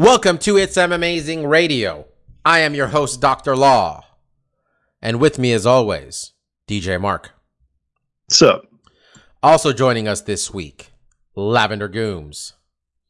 Welcome to It's M Amazing Radio. I am your host, Dr. Law. And with me, as always, DJ Mark. What's up? Also joining us this week, Lavender Gooms.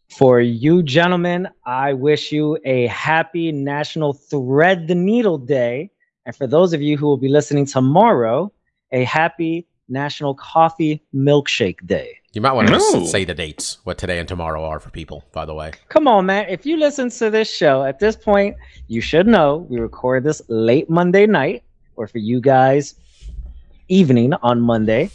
For you gentlemen, I wish you a happy National Thread the Needle Day. And for those of you who will be listening tomorrow, a happy National Coffee Milkshake Day. You might want to No. say the dates, what today and tomorrow are for people, by the way. Come on, man. If you listen to this show at this point, you should know we record this late Monday night, or for you guys, evening on Monday.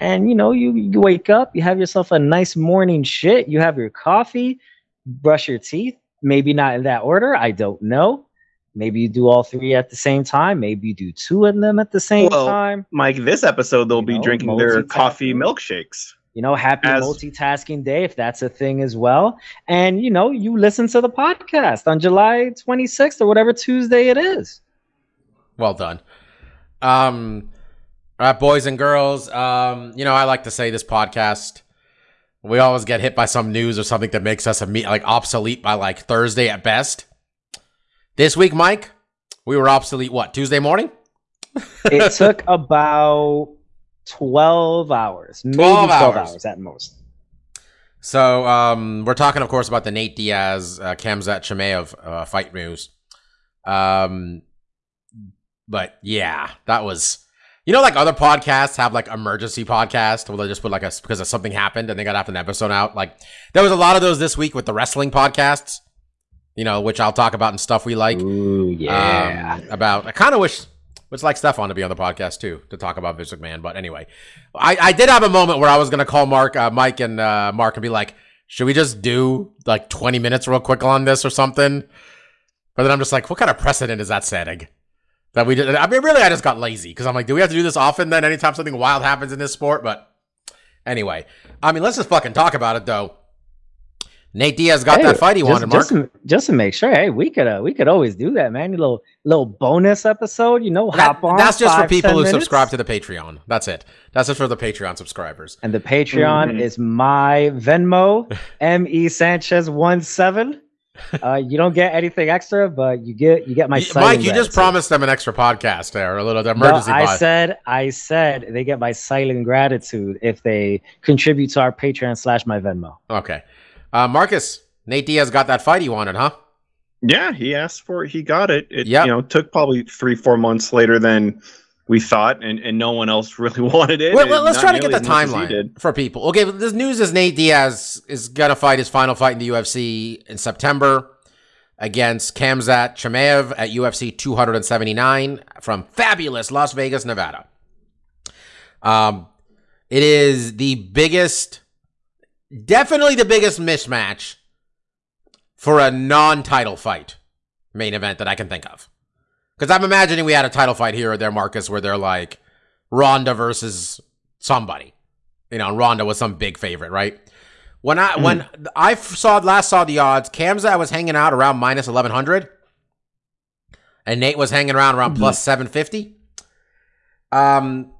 And you know, you, you wake up, you have yourself a nice morning shit, you have your coffee, brush your teeth, maybe not in that order, I don't know. Maybe you do all three at the same time, maybe you do two of them at the same Well, time. Mike, this episode they'll You be know, drinking their coffee milkshakes. You know, happy As- multitasking day if that's a thing as well. And you know, you listen to the podcast on July 26th or whatever Tuesday it is. Well done. Um, all right, boys and girls. Um, you know, I like to say this podcast. We always get hit by some news or something that makes us imme- like obsolete by like Thursday at best. This week, Mike, we were obsolete. What Tuesday morning? It took about 12 hours, maybe 12 12, hours. hours. at most. So um, we're talking, of course, about the Nate Diaz, uh, Khamzat Chimaev uh, fight news. Um, but yeah, that was. You know, like other podcasts have like emergency podcast where they just put like a because of something happened and they got to have an episode out. Like there was a lot of those this week with the wrestling podcasts. You know, which I'll talk about and stuff we like. Ooh, yeah. um, about. I kind of wish, would like Stefan to be on the podcast too to talk about Vince McMahon. But anyway, I, I did have a moment where I was gonna call Mark, uh, Mike, and uh, Mark and be like, should we just do like twenty minutes real quick on this or something? But then I'm just like, what kind of precedent is that setting? That we did. I mean, really, I just got lazy because I'm like, do we have to do this often? Then anytime something wild happens in this sport, but anyway, I mean, let's just fucking talk about it though. Nate Diaz got Hey, that fight he just, wanted, Mark. Just to, just to make sure, hey, we could uh, we could always do that, man. A little little bonus episode, you know, That- hop on. that's just for people who minutes. subscribe to the Patreon. That's it. That's just for the Patreon subscribers. And the Patreon Mhm. is my Venmo, M E Sanchez one seven. Uh, you don't get anything extra, but you get you get my Y- silent Mike, you just promised them an extra podcast there, a little the No, emergency I pod. said I said they get my silent gratitude if they contribute to our Patreon slash my Venmo. Okay. Uh, Marcus, Nate Diaz got that fight he wanted, huh? Yeah, he asked for it. He got it. It Yep. you know took probably three four months later than we thought, and, and no one else really wanted it. Well, let's try to get the as much as he timeline for people. Okay, this news is Nate Diaz is going to fight his final fight in the UFC in September against Khamzat Chimaev at UFC 279 from fabulous Las Vegas, Nevada. Um, it is the biggest, definitely the biggest mismatch for a non-title fight main event that I can think of. Because I'm imagining we had a title fight here or there, Marcus, where they're like Ronda versus somebody. You know, Ronda was some big favorite, right? When I when I saw last saw the odds, Khamzat was hanging out around minus eleven hundred, and Nate was hanging around around plus seven fifty. Um,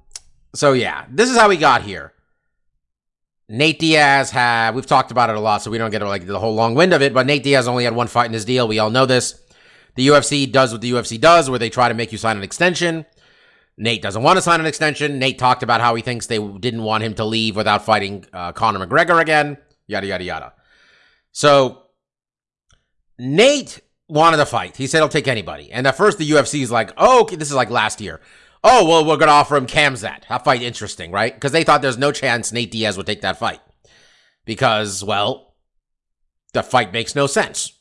so yeah, this is how we got here. Nate Diaz had we've talked about it a lot, so we don't get like the whole long wind of it. But Nate Diaz only had one fight in his deal. We all know this. The UFC does what the UFC does, where they try to make you sign an extension. Nate doesn't want to sign an extension. Nate talked about how he thinks they didn't want him to leave without fighting uh, Conor McGregor again. Yada yada yada. So Nate wanted to fight. He said he'll take anybody. And at first the UFC is like, oh, okay, this is like last year. Oh, well, we're going to offer him Khamzat. That fight interesting, right? Because they thought there's no chance Nate Diaz would take that fight. Because, well, the fight makes no sense.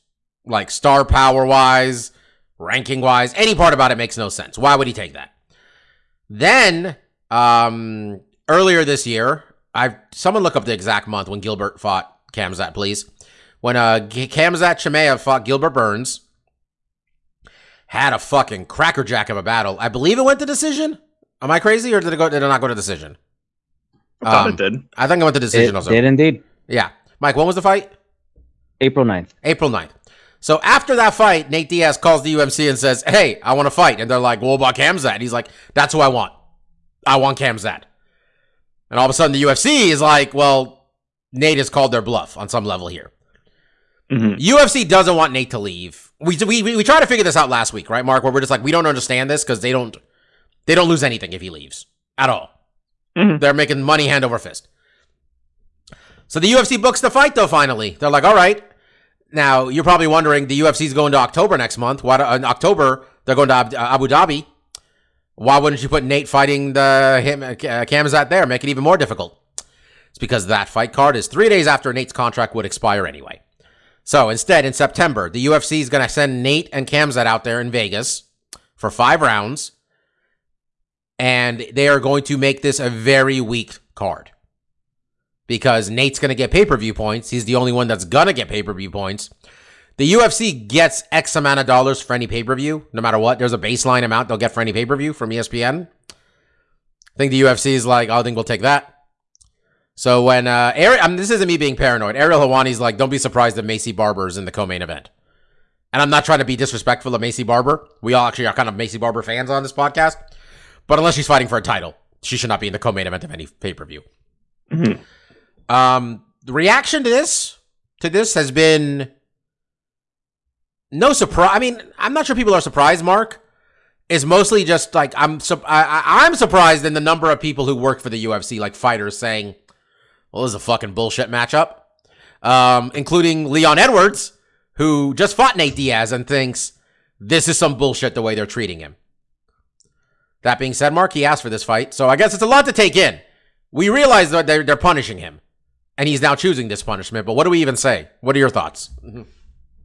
Like star power wise, ranking wise, any part about it makes no sense. Why would he take that? Then, um, earlier this year, I've someone look up the exact month when Gilbert fought Khamzat, please. when uh Khamzat Chimaev fought Gilbert Burns, had a fucking crackerjack of a battle. I believe it went to decision. Am I crazy or did it go? Did it not go to decision? I thought Um, it did. I think it went to decision It also. did indeed. Yeah, Mike. When was the fight? April 9th. April 9th. So after that fight, Nate Diaz calls the UMC and says, Hey, I want to fight. And they're like, Well, what about Khamzat? And he's like, That's who I want. I want Khamzat. And all of a sudden, the UFC is like, Well, Nate has called their bluff on some level here. Mhm. UFC doesn't want Nate to leave. We, we, we, tried to figure this out last week, right, Mark? Where we're just like, We don't understand this because they don't, they don't lose anything if he leaves at all. Mhm. They're making money hand over fist. So the UFC books the fight, though, finally. They're like, All right. Now, you're probably wondering the UFC's going to October next month. Why, in October, they're going to uh, Abu Dhabi. Why wouldn't you put Nate fighting the him, uh, Khamzat there? Make it even more difficult. It's because that fight card is three days after Nate's contract would expire anyway. So instead, in September, the UFC is going to send Nate and Khamzat out there in Vegas for five rounds. And they are going to make this a very weak card because Nate's going to get pay per view points. He's the only one that's going to get pay per view points. The UFC gets X amount of dollars for any pay per view, no matter what. There's a baseline amount they'll get for any pay per view from ESPN. I think the UFC is like, oh, I think we'll take that. So when uh, Ariel, I mean, this isn't me being paranoid. Ariel Helwani's like, don't be surprised if Maycee Barber's in the co-main event. And I'm not trying to be disrespectful of Maycee Barber. We all actually are kind of Maycee Barber fans on this podcast. But unless she's fighting for a title, she should not be in the co-main event of any pay per view. Mhm. Um, the reaction to this to this has been no surprise. I mean, I'm not sure people are surprised. Mark is mostly just like I'm. Su- I, I, I'm surprised in the number of people who work for the UFC, like fighters, saying, "Well, this is a fucking bullshit matchup," um, including Leon Edwards, who just fought Nate Diaz and thinks this is some bullshit the way they're treating him. That being said, Mark, he asked for this fight, so I guess it's a lot to take in. We realize that they're, they're punishing him, and he's now choosing this punishment. But what do we even say? What are your thoughts?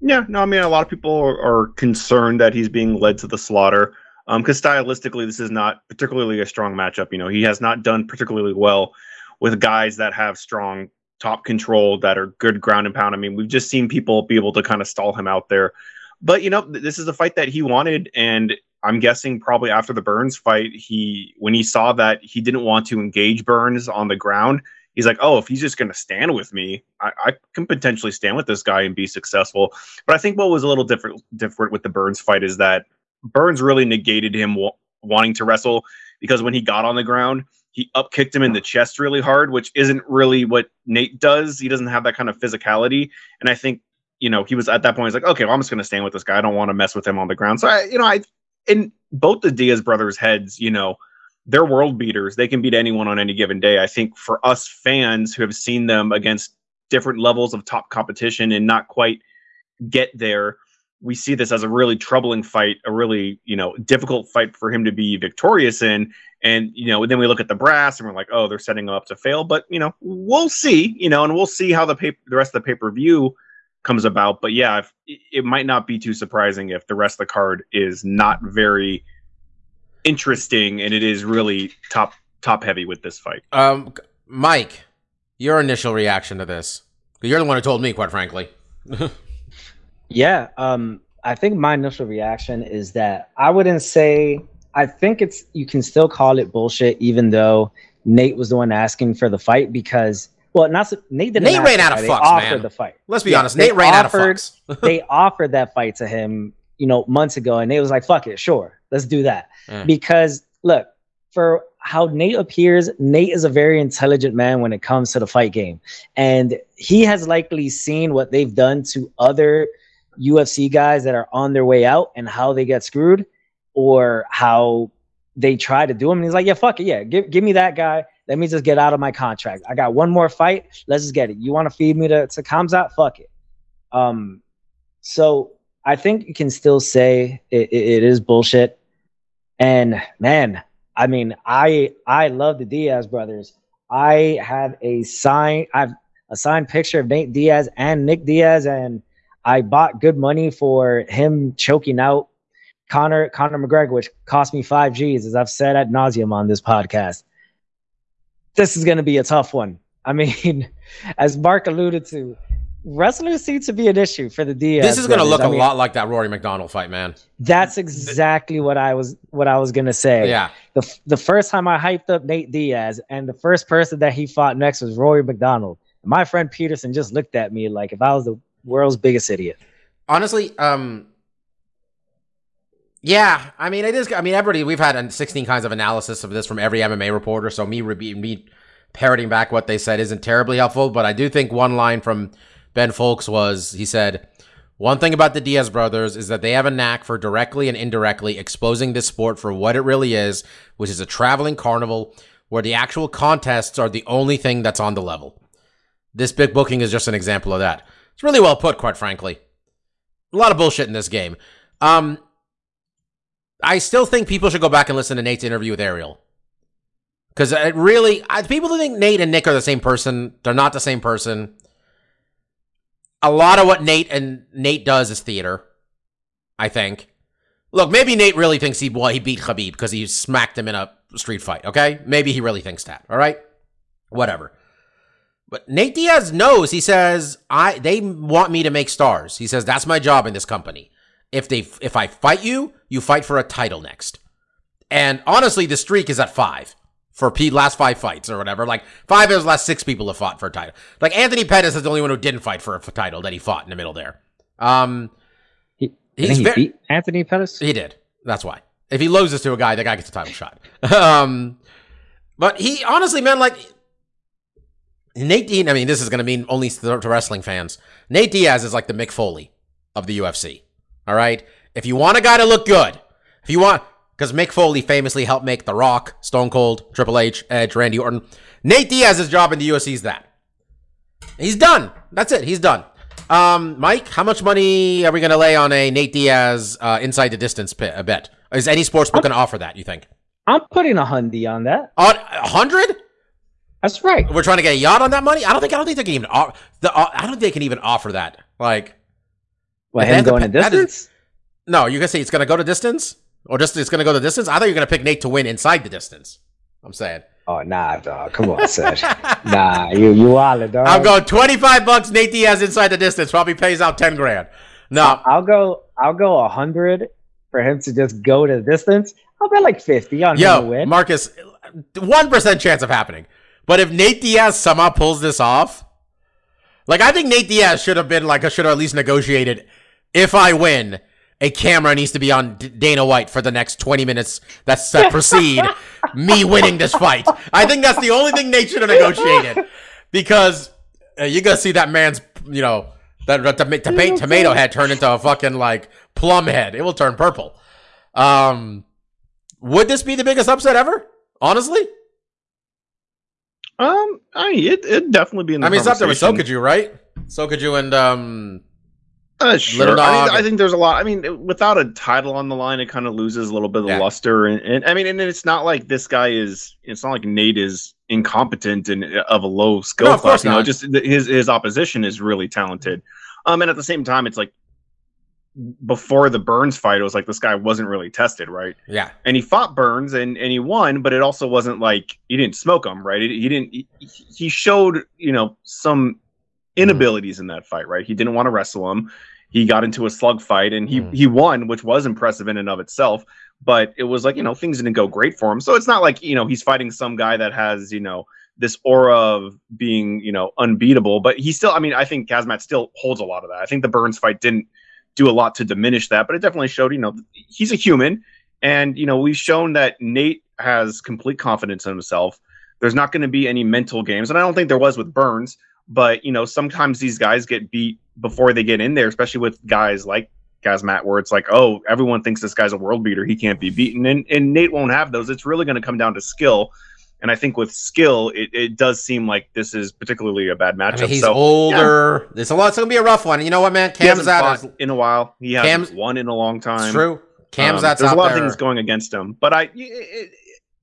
Yeah, no, I mean, a lot of people are, are concerned that he's being led to the slaughter. Because stylistically, this is not particularly a strong matchup. You know, he has not done particularly well with guys that have strong top control, that are good ground and pound. I mean, we've just seen people be able to kind of stall him out there. But, you know, this is a fight that he wanted. And I'm guessing probably after the Burns fight, he, when he saw that he didn't want to engage Burns on the ground, he's like, oh, if he's just going to stand with me, I, I can potentially stand with this guy and be successful. But I think what was a little different different with the Burns fight is that Burns really negated him wa- wanting to wrestle because when he got on the ground, he up kicked him in the chest really hard, which isn't really what Nate does. He doesn't have that kind of physicality, and I think you know he was at that point. He's like, okay, well, I'm just going to stand with this guy. I don't want to mess with him on the ground. So I, you know, I in both the Diaz brothers' heads, you know, they're world beaters. They can beat anyone on any given day. I think for us fans who have seen them against different levels of top competition and not quite get there, we see this as a really troubling fight, a really, you know, difficult fight for him to be victorious in. And, you know, then we look at the brass and we're like, oh, they're setting him up to fail. But, you know, we'll see, you know, and we'll see how the pay- the rest of the pay-per-view comes about. But yeah, if, it might not be too surprising if the rest of the card is not very interesting and it is really top top heavy with this fight. Um, Mike, your initial reaction to this? You're the one who told me, quite frankly. Yeah, um, I think my initial reaction is that I wouldn't say I think it's you can still call it bullshit, even though Nate was the one asking for the fight because well, not Nate didn't. Nate ran out of fucks, they offered man. the fight. Let's be Yeah, honest. Nate ran out of offered- fucks. they offered that fight to him, you know, months ago, and Nate was like, "Fuck it, sure, let's do that." Yeah. Because look, for how Nate appears, Nate is a very intelligent man when it comes to the fight game, and he has likely seen what they've done to other UFC guys that are on their way out and how they get screwed, or how they try to do them. And he's like, "Yeah, fuck it, yeah, give give me that guy." Let me just get out of my contract. I got one more fight. Let's just get it. You want to feed me to, to Khamzat? Fuck it. Um, so I think you can still say it, it, it is bullshit. And man, I mean, I I love the Diaz brothers. I have a sign. I've a signed picture of Nate Diaz and Nick Diaz, and I bought good money for him choking out Conor Conor McGregor, which cost me five G's, as I've said at nauseum on this podcast. This is going to be a tough one. I mean, as Mark alluded to, wrestlers seem to be an issue for the Diaz. this is going to look I a mean, lot like that Rory MacDonald fight, man. That's exactly what I was what I was gonna say. Yeah. The the first time I hyped up Nate Diaz, and the first person that he fought next was Rory MacDonald. My friend Peterson just looked at me like if I was the world's biggest idiot. honestly, um, yeah, I mean, it is. I mean, everybody, we've had 16 kinds of analysis of this from every MMA reporter. So me, me parroting back what they said isn't terribly helpful. But I do think one line from Ben Fowlkes was he said, one thing about the Diaz brothers is that they have a knack for directly and indirectly exposing this sport for what it really is, which is a traveling carnival where the actual contests are the only thing that's on the level. This big booking is just an example of that. It's really well put, quite frankly. A lot of bullshit in this game. Um, I still think people should go back and listen to Nate's interview with Ariel. Because it really, I, people who think Nate and Nick are the same person, they're not the same person. A lot of what Nate and Nate does is theater, I think. Look, maybe Nate really thinks he well, he beat Khabib because he smacked him in a street fight. Okay, maybe he really thinks that. All right, whatever. But Nate Diaz knows. He says, "I they want me to make stars." He says that's my job in this company. If they if I fight you, you fight for a title next. And honestly, the streak is at five for Pete last five fights or whatever. Like five of the last six people have fought for a title. Like Anthony Pettis is the only one who didn't fight for a title that he fought in the middle there. Um, He, He's he very- beat Anthony Pettis. he did. That's why. If he loses to a guy, the guy gets a title shot. um, but he honestly, man, like Nate Dean. I mean, this is going to mean only to, wrestling fans. Nate Diaz is like the Mick Foley of the UFC. All right. If you want a guy to look good, if you want, because Mick Foley famously helped make The Rock, Stone Cold, Triple H, Edge, Randy Orton. Nate Diaz's job in the UFC is that. He's done. That's it. He's done. Um, Mike, how much money are we going to lay on a Nate Diaz uh, inside the distance pit, a bet? Is any sportsbook going to offer that? You think? I'm putting a hundy on that. On a hundred? That's right. We're trying to get a yacht on that money. I don't think. I don't think they can even. Off, the, uh, I don't think they can even offer that. Like, What, If him going to pe- that is- distance? no, you're gonna say it's gonna go to distance, or just it's gonna go to distance. I thought you're gonna pick Nate to win inside the distance. I'm saying. Oh nah, dog. Come on, Seth. nah, you you wildin', dog. I'm going 25 bucks. Nate Diaz inside the distance probably pays out 10 grand. No, I'll go. I'll go a hundred for him to just go to the distance. I'll bet like fifty on him to Yo, win. Marcus, one percent chance of happening. But if Nate Diaz somehow pulls this off, like I think Nate Diaz should have been like, I should have at least negotiated. If I win, a camera needs to be on D- Dana White for the next twenty minutes that's that precede me winning this fight. I think that's the only thing Nate should have negotiated because uh, you're gonna see that man's, you know, that, that toma- toma- tomato head turn into a fucking like plum head. It will turn purple. Um, would this be the biggest upset ever? Honestly, Um, I mean, it it definitely be in the I mean, it's up there with. Sokoudjou, right? Sokoudjou and um, Uh, sure. I, mean, I think there's a lot. I mean, without a title on the line, it kind of loses a little bit of Yeah. luster. And, and I mean, and it's not like this guy is. It's not like Nate is incompetent and uh, of a low skill No, of course class. You know, just his his opposition is really talented. Um, and at the same time, it's like before the Burns fight, it was like this guy wasn't really tested, right? yeah, and he fought Burns and and he won, but it also wasn't like he didn't smoke him, right? He, he didn't. He, he showed you know some inabilities in that fight, right? He didn't want to wrestle him. He got into a slug fight and he Mhm. he won, which was impressive in and of itself. But it was like you know things didn't go great for him. So it's not like you know he's fighting some guy that has you know this aura of being you know unbeatable. But he still, I mean, I think Kazmat still holds a lot of that. I think the Burns fight didn't do a lot to diminish that, but it definitely showed, you know, he's a human. And, you know, we've shown that Nate has complete confidence in himself. There's not going to be any mental games. And I don't think there was with Burns, but, you know, sometimes these guys get beat before they get in there, especially with guys like Kazmat, where it's like, oh, everyone thinks this guy's a world beater. He can't be beaten. And, and Nate won't have those. It's really going to come down to skill. And I think with skill, it, it does seem like this is particularly a bad matchup. I mean, he's so, older. It's a lot. It's gonna be a rough one. You know what, man? Cam's out. in a while. He hasn't Cam's- won in a long time. True. Cam's Um, out. There's a lot there. of things going against him, but I, it,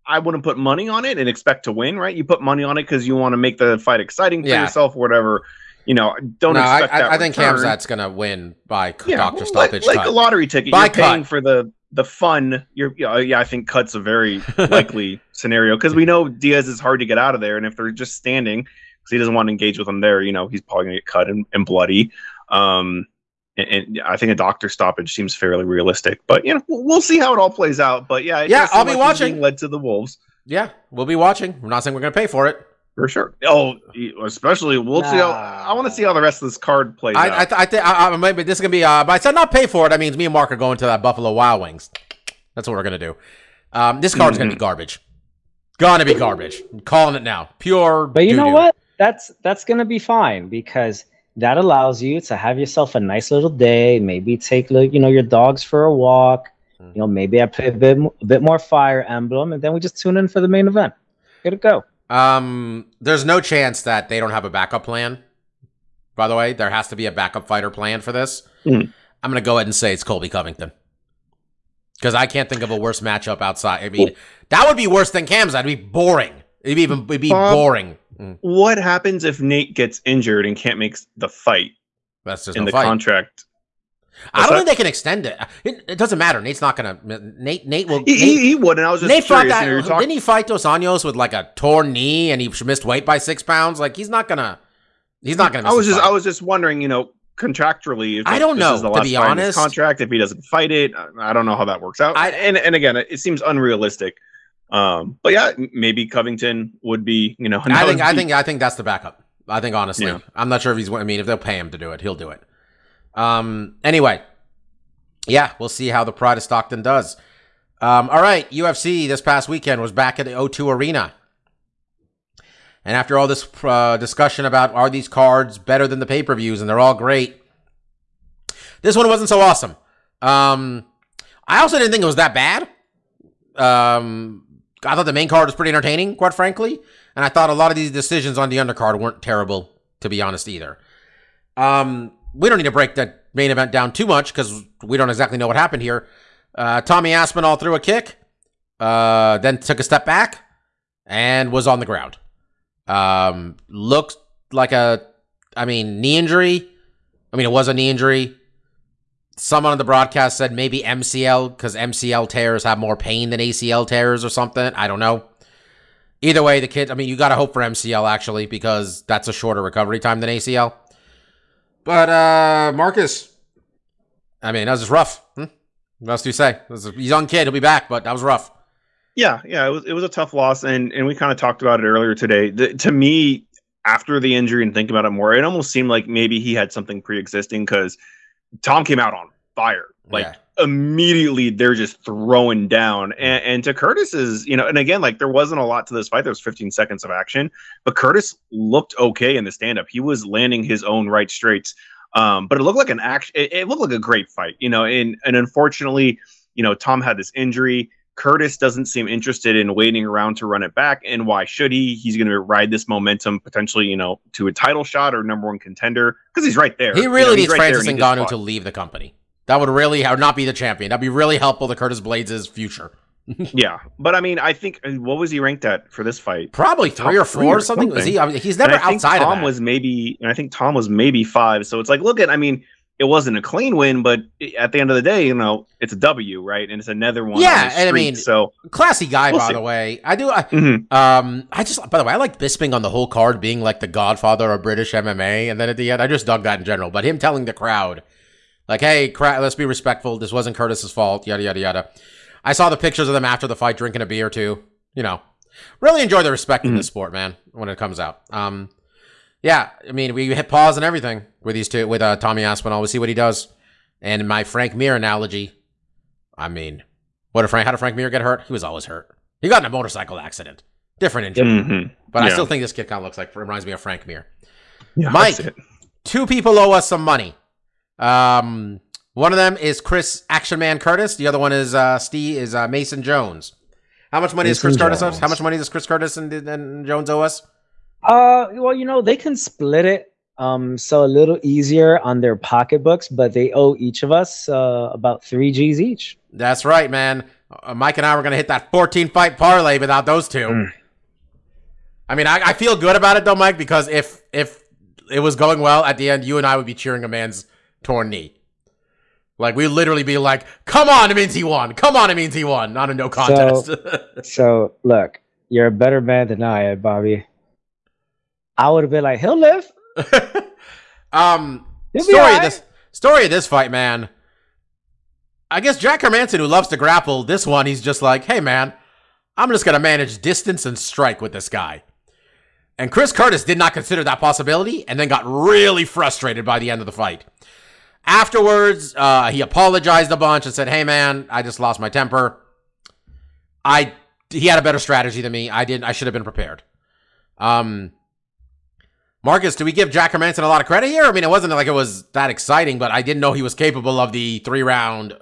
I wouldn't put money on it and expect to win. Right? You put money on it because you want to make the fight exciting for Yeah. yourself, or whatever. You know, don't no, I, expect that. I, I think return. Cam's gonna win by yeah, doctor well, stoppage. like, like a lottery ticket. By You're paying for the the fun. You're yeah, yeah. I think cuts a very likely scenario because we know Diaz is hard to get out of there, and if they're just standing, because he doesn't want to engage with him there. You know, he's probably going to get cut and, and bloody. Um, and, and I think a doctor stoppage seems fairly realistic. But you know, we'll, we'll see how it all plays out. But yeah, Yeah, I'll be like watching. Led to the wolves Yeah, we'll be watching. I'm not saying we're going to pay for it. For sure. Oh, especially we'll see. How, I want to see how the rest of this card plays I, I, out. th- I think I, I, maybe this is going to be. Uh, but I said not pay for it. That means me and Mark are going to that Buffalo Wild Wings. That's what we're going to do. Um, this card's going to be garbage. Gonna be garbage. I'm calling it now. Pure. But you know doo-doo. what? That's that's gonna be fine because that allows you to have yourself a nice little day. Maybe take like, you know your dogs for a walk. You know, maybe I play a bit a bit more Fire Emblem, and then we just tune in for the main event. Get it go. Um, there's no chance that they don't have a backup plan. By the way, there has to be a backup fighter plan for this. Mhm. I'm going to go ahead and say it's Colby Covington. Because I can't think of a worse matchup outside. I mean, that would be worse than Cam's. That'd be boring. It'd be even it'd be boring. Mm, what happens if Nate gets injured and can't make the fight that's just in no the fight. contract? I don't that? think they can extend it. it. It doesn't matter. Nate's not gonna. Nate. Nate will. He, Nate, he, he would, and I was just Nate fought curious. that. you know, you're talking- didn't he fight Dos Anjos with like a torn knee and he missed weight by six pounds? Like he's not gonna. He's not gonna. Miss I was just fight. I was just wondering, you know, contractually, if I don't this know, to be fight in his honest. contract if he doesn't fight it. I- don't know how that works out. I- and and again, it, it seems unrealistic. Um, but yeah, maybe Covington would be, you know, I think I think I think that's the backup. I think honestly, Yeah. I'm not sure if he's. I mean, if they'll pay him to do it, he'll do it. Um. Anyway, yeah, we'll see how the Pride of Stockton does. Um. All right, UFC this past weekend was back at the O2 Arena, and after all this uh, discussion about are these cards better than the pay per views, and they're all great, this one wasn't so awesome. Um. I also didn't think it was that bad. Um. I thought the main card was pretty entertaining, quite frankly. And I thought a lot of these decisions on the undercard weren't terrible, to be honest, either. Um, we don't need to break that main event down too much because we don't exactly know what happened here. Uh, Tommy Aspinall threw a kick, uh, then took a step back and was on the ground. Um, looked like a, I mean, knee injury. I mean, it was a knee injury. Someone on the broadcast said maybe MCL because MCL tears have more pain than ACL tears or something. I don't know. Either way, the kid, I mean, you got to hope for MCL actually because that's a shorter recovery time than ACL. But, uh, Marcus, I mean, that was just rough. Hmm? What else do you say? It was a young kid. He'll be back, but that was rough. Yeah, yeah, it was it was a tough loss, and and we kind of talked about it earlier today. The, to me, after the injury and thinking about it more, it almost seemed like maybe he had something pre-existing because Tom came out on fire, like Yeah. Immediately. They're just throwing down, and, and to Curtis's, you know, and again, like there wasn't a lot to this fight. There was 15 seconds of action, but Curtis looked okay in the stand-up. He was landing his own right straights. Um, but it looked like an action. It, it looked like a great fight, you know. And and unfortunately, you know, Tom had this injury. Curtis doesn't seem interested in waiting around to run it back, and why should he? He's going to ride this momentum potentially, you know, to a title shot or number one contender because he's right there. He You really know, needs right Francis and he just Ngannou to leave the company. That would really, not be the champion. That'd be really helpful to Curtis Blaydes' future. Yeah, but I mean, I think uh, what was he ranked at for this fight? Probably three or four three or something. Was something. he? I mean, he's And never I think outside Tom was maybe, and I think Tom was maybe five. So it's like, look at, I mean, it wasn't a clean win, but at the end of the day, you know, it's a W, right? And it's another one. Yeah, and I mean- so Classy guy, We'll by see. the way. I do. I, mhm. Um, I just, by the way, I like Bisping on the whole card being like the godfather of British MMA, and then at the end, I just dug that in general. But him telling the crowd, like, "Hey, let's be respectful. This wasn't Curtis's fault." Yada yada yada. I saw the pictures of them after the fight drinking a beer too. You know, really enjoy the respect in this sport, man. When it comes out, um, yeah, I mean, we hit pause and everything with these two, with uh, Tommy Aspinall. We see what he does. And my Frank Mir analogy, I mean, what did Frank? How did Frank Mir get hurt? He was always hurt. He got in a motorcycle accident. Different injury. Mhm. But I still think this kid kind of looks like reminds me of Frank Mir. Yeah, Mike. Two people owe us some money. Um, one of them is Chris Action Man Curtis. The other one is uh, Steve is uh, Mason Jones. How much money is Chris Mason Curtis owe. How much money does Chris Curtis and, and Jones owe us? Uh, well, you know, they can split it. Um, so a little easier on their pocketbooks, but they owe each of us uh, about three G's each. That's right, man. Uh, Mike and I were going to hit that 14 fight parlay without those two. Mm. I mean, I, I feel good about it though, Mike, because if if it was going well at the end, you and I would be cheering a man's torn knee. Like we literally be like, "Come on, it means he won. Come on, it means he won." Not a no contest. So look, you're a better man than I am, Bobby. I would have been like, he'll live. um, He'll story alright. of this story of this fight, man. I guess Jack Hermansson, who loves to grapple, this one he's just like, hey man, I'm just gonna manage distance and strike with this guy. And Chris Curtis did not consider that possibility, and then got really frustrated by the end of the fight. Afterwards, uh, he apologized a bunch and said, "Hey man, I just lost my temper. I he had a better strategy than me. I didn't. I should have been prepared." Um, Marcus, do we give Jack Hermansson a lot of credit here? I mean, it wasn't like it was that exciting, but I didn't know he was capable of the three round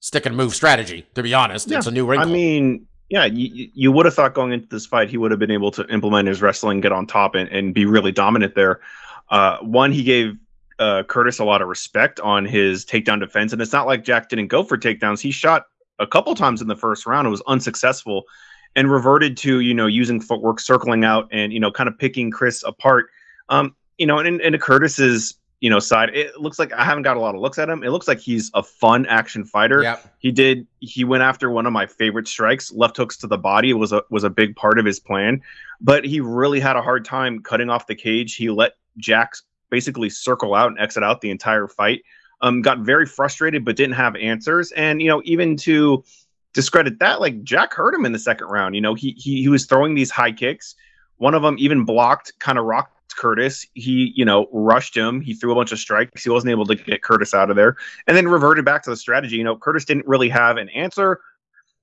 stick and move strategy. To be honest, it's a new wrinkle. I mean, yeah, you, you would have thought going into this fight he would have been able to implement his wrestling, get on top, and, and be really dominant there. Uh, one, he gave uh, Curtis a lot of respect on his takedown defense, and it's not like Jack didn't go for takedowns. He shot a couple times in the first round. It was unsuccessful, and reverted to you know using footwork, circling out, and you know kind of picking Chris apart. Um, you know, and into Curtis's you know side, it looks like I haven't got a lot of looks at him. It looks like he's a fun action fighter Yep. he did he went after one of my favorite strikes left hooks to the body was a was a big part of his plan but he really had a hard time cutting off the cage he let jack basically circle out and exit out the entire fight. Um got very frustrated but didn't have answers. And you know even to discredit that like jack hurt him in the second round. You know he he, he was throwing these high kicks. One of them even blocked kind of rocked curtis. He you know rushed him. He threw a bunch of strikes. He wasn't able to get curtis out of there. And then reverted back to the strategy. You know, Curtis didn't really have an answer.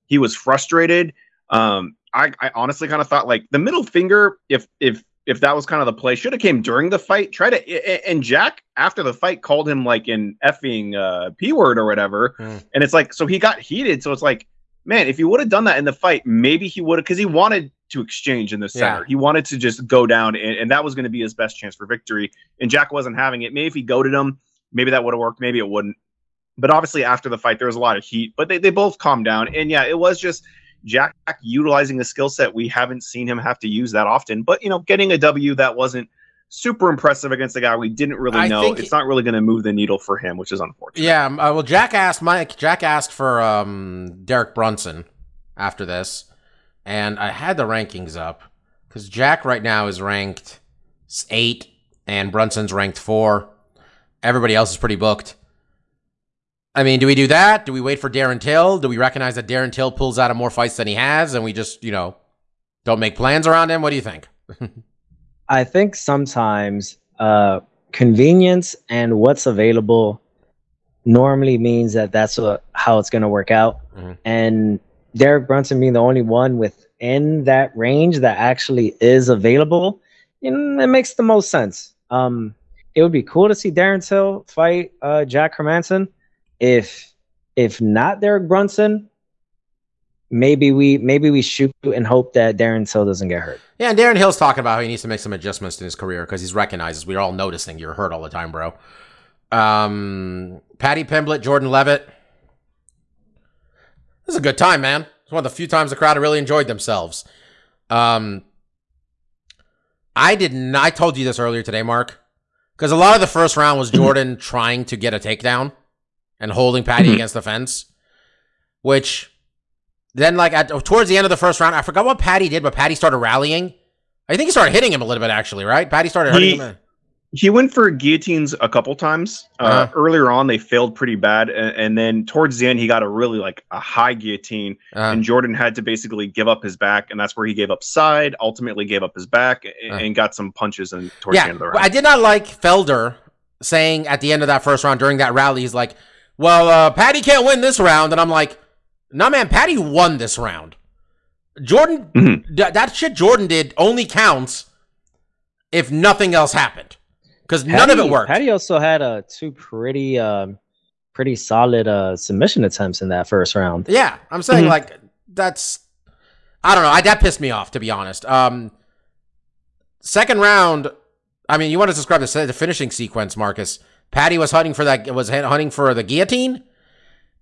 He was frustrated. Um, I, I honestly kind of thought like the middle finger, if if if that was kind of the play, should have came during the fight. Try to and Jack after the fight called him like an effing uh, p word or whatever, Hmm. and it's like so he got heated. So it's like, man, if he would have done that in the fight, maybe he would have because he wanted to exchange in the center. Yeah. He wanted to just go down, and, and that was going to be his best chance for victory. And Jack wasn't having it. Maybe if he goaded him, maybe that would have worked. Maybe it wouldn't. But obviously, after the fight, there was a lot of heat. But they, they both calmed down. And yeah, it was just Jack utilizing a skill set we haven't seen him have to use that often. But, you know, getting a W that wasn't super impressive against a guy we didn't really know. It's not really going to move the needle for him, which is unfortunate. Yeah, um, uh, well, Jack asked Mike. Jack asked for um, Derek Brunson after this, and I had the rankings up because Jack right now is ranked eight, and Brunson's ranked four. Everybody else is pretty booked. I mean, do we do that? Do we wait for Darren Till? Do we recognize that Darren Till pulls out of more fights than he has, and we just, you know, don't make plans around him? What do you think? I think sometimes uh, convenience and what's available normally means that that's what, how it's going to work out. Mhm. And Derek Brunson being the only one within that range that actually is available, you know, it makes the most sense. Um, it would be cool to see Darren Till fight uh, Jack Hermansson. If if not Derek Brunson, maybe we maybe we shoot and hope that Darren Till doesn't get hurt. Yeah, and Darren Hill's talking about how he needs to make some adjustments in his career because he's recognizes we're all noticing you're hurt all the time, bro. Um, Paddy Pimblett, Jordan Leavitt. This is a good time, man. It's one of the few times the crowd really enjoyed themselves. Um, I didn't. I told you this earlier today, Mark, because a lot of the first round was Jordan trying to get a takedown and holding Paddy Mhm. against the fence, which then, like at towards the end of the first round, I forgot what Paddy did, but Paddy started rallying. I think he started hitting him a little bit, actually, right? Paddy started hurting He- him. He went for guillotines a couple times. Uh, Uh-huh. Earlier on, they failed pretty bad, and, and then towards the end, he got a really like a high guillotine, Uh, and Jordan had to basically give up his back, and that's where he gave up side. Ultimately, gave up his back and, Uh. and got some punches And towards yeah, the end of the round. I did not like Felder saying at the end of that first round during that rally, he's like, "Well, uh, Paddy can't win this round," and I'm like, "No, man, Paddy won this round. Jordan, Mhm. th- that shit Jordan did only counts if nothing else happened, because none of it worked." Paddy also had uh, two pretty, um, pretty solid uh, submission attempts in that first round. Yeah, I'm saying Mhm. like that's I don't know. I, that pissed me off to be honest. Um, second round. I mean, you want to describe the, the finishing sequence, Marcus? Paddy was hunting for that. Was hunting for the guillotine,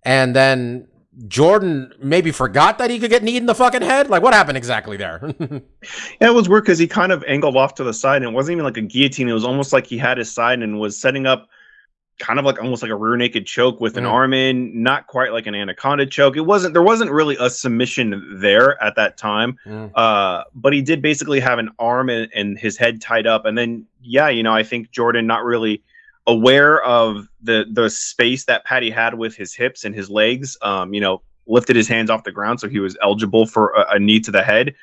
and then Jordan maybe forgot that he could get kneed in the fucking head. Like, what happened exactly there? Yeah, it was weird because he kind of angled off to the side, and it wasn't even like a guillotine. It was almost like he had his side and was setting up kind of like almost like a rear naked choke with an Mm. arm in, not quite like an anaconda choke. It wasn't there wasn't really a submission there at that time. Mm. Uh, but he did basically have an arm and, and his head tied up, and then yeah, you know, I think Jordan not really aware of the the space that Paddy had with his hips and his legs. Um, you know, lifted his hands off the ground so he was eligible for a, a knee to the head.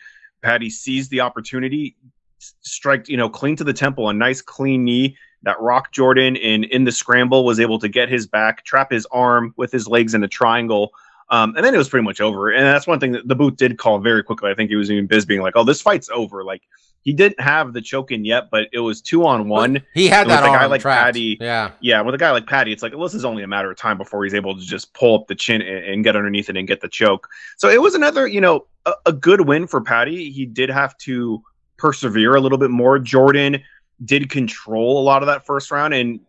Paddy seized the opportunity, s- strike you know clean to the temple, a nice clean knee that rocked Jordan and in the scramble was able to get his back, trap his arm with his legs in a triangle. Um, and then it was pretty much over. And that's one thing that the boot did call very quickly. I think he was even Bisping like, "Oh, this fight's over." Like he didn't have the choke in yet, but it was two on one. He had With that a guy like trapped. Paddy- Yeah. Yeah, with a guy like Paddy, it's like well, this is only a matter of time before he's able to just pull up the chin and, and get underneath it and get the choke. So it was another, you know, a, a good win for Paddy. He did have to persevere a little bit more. Jordan did control a lot of that first round, and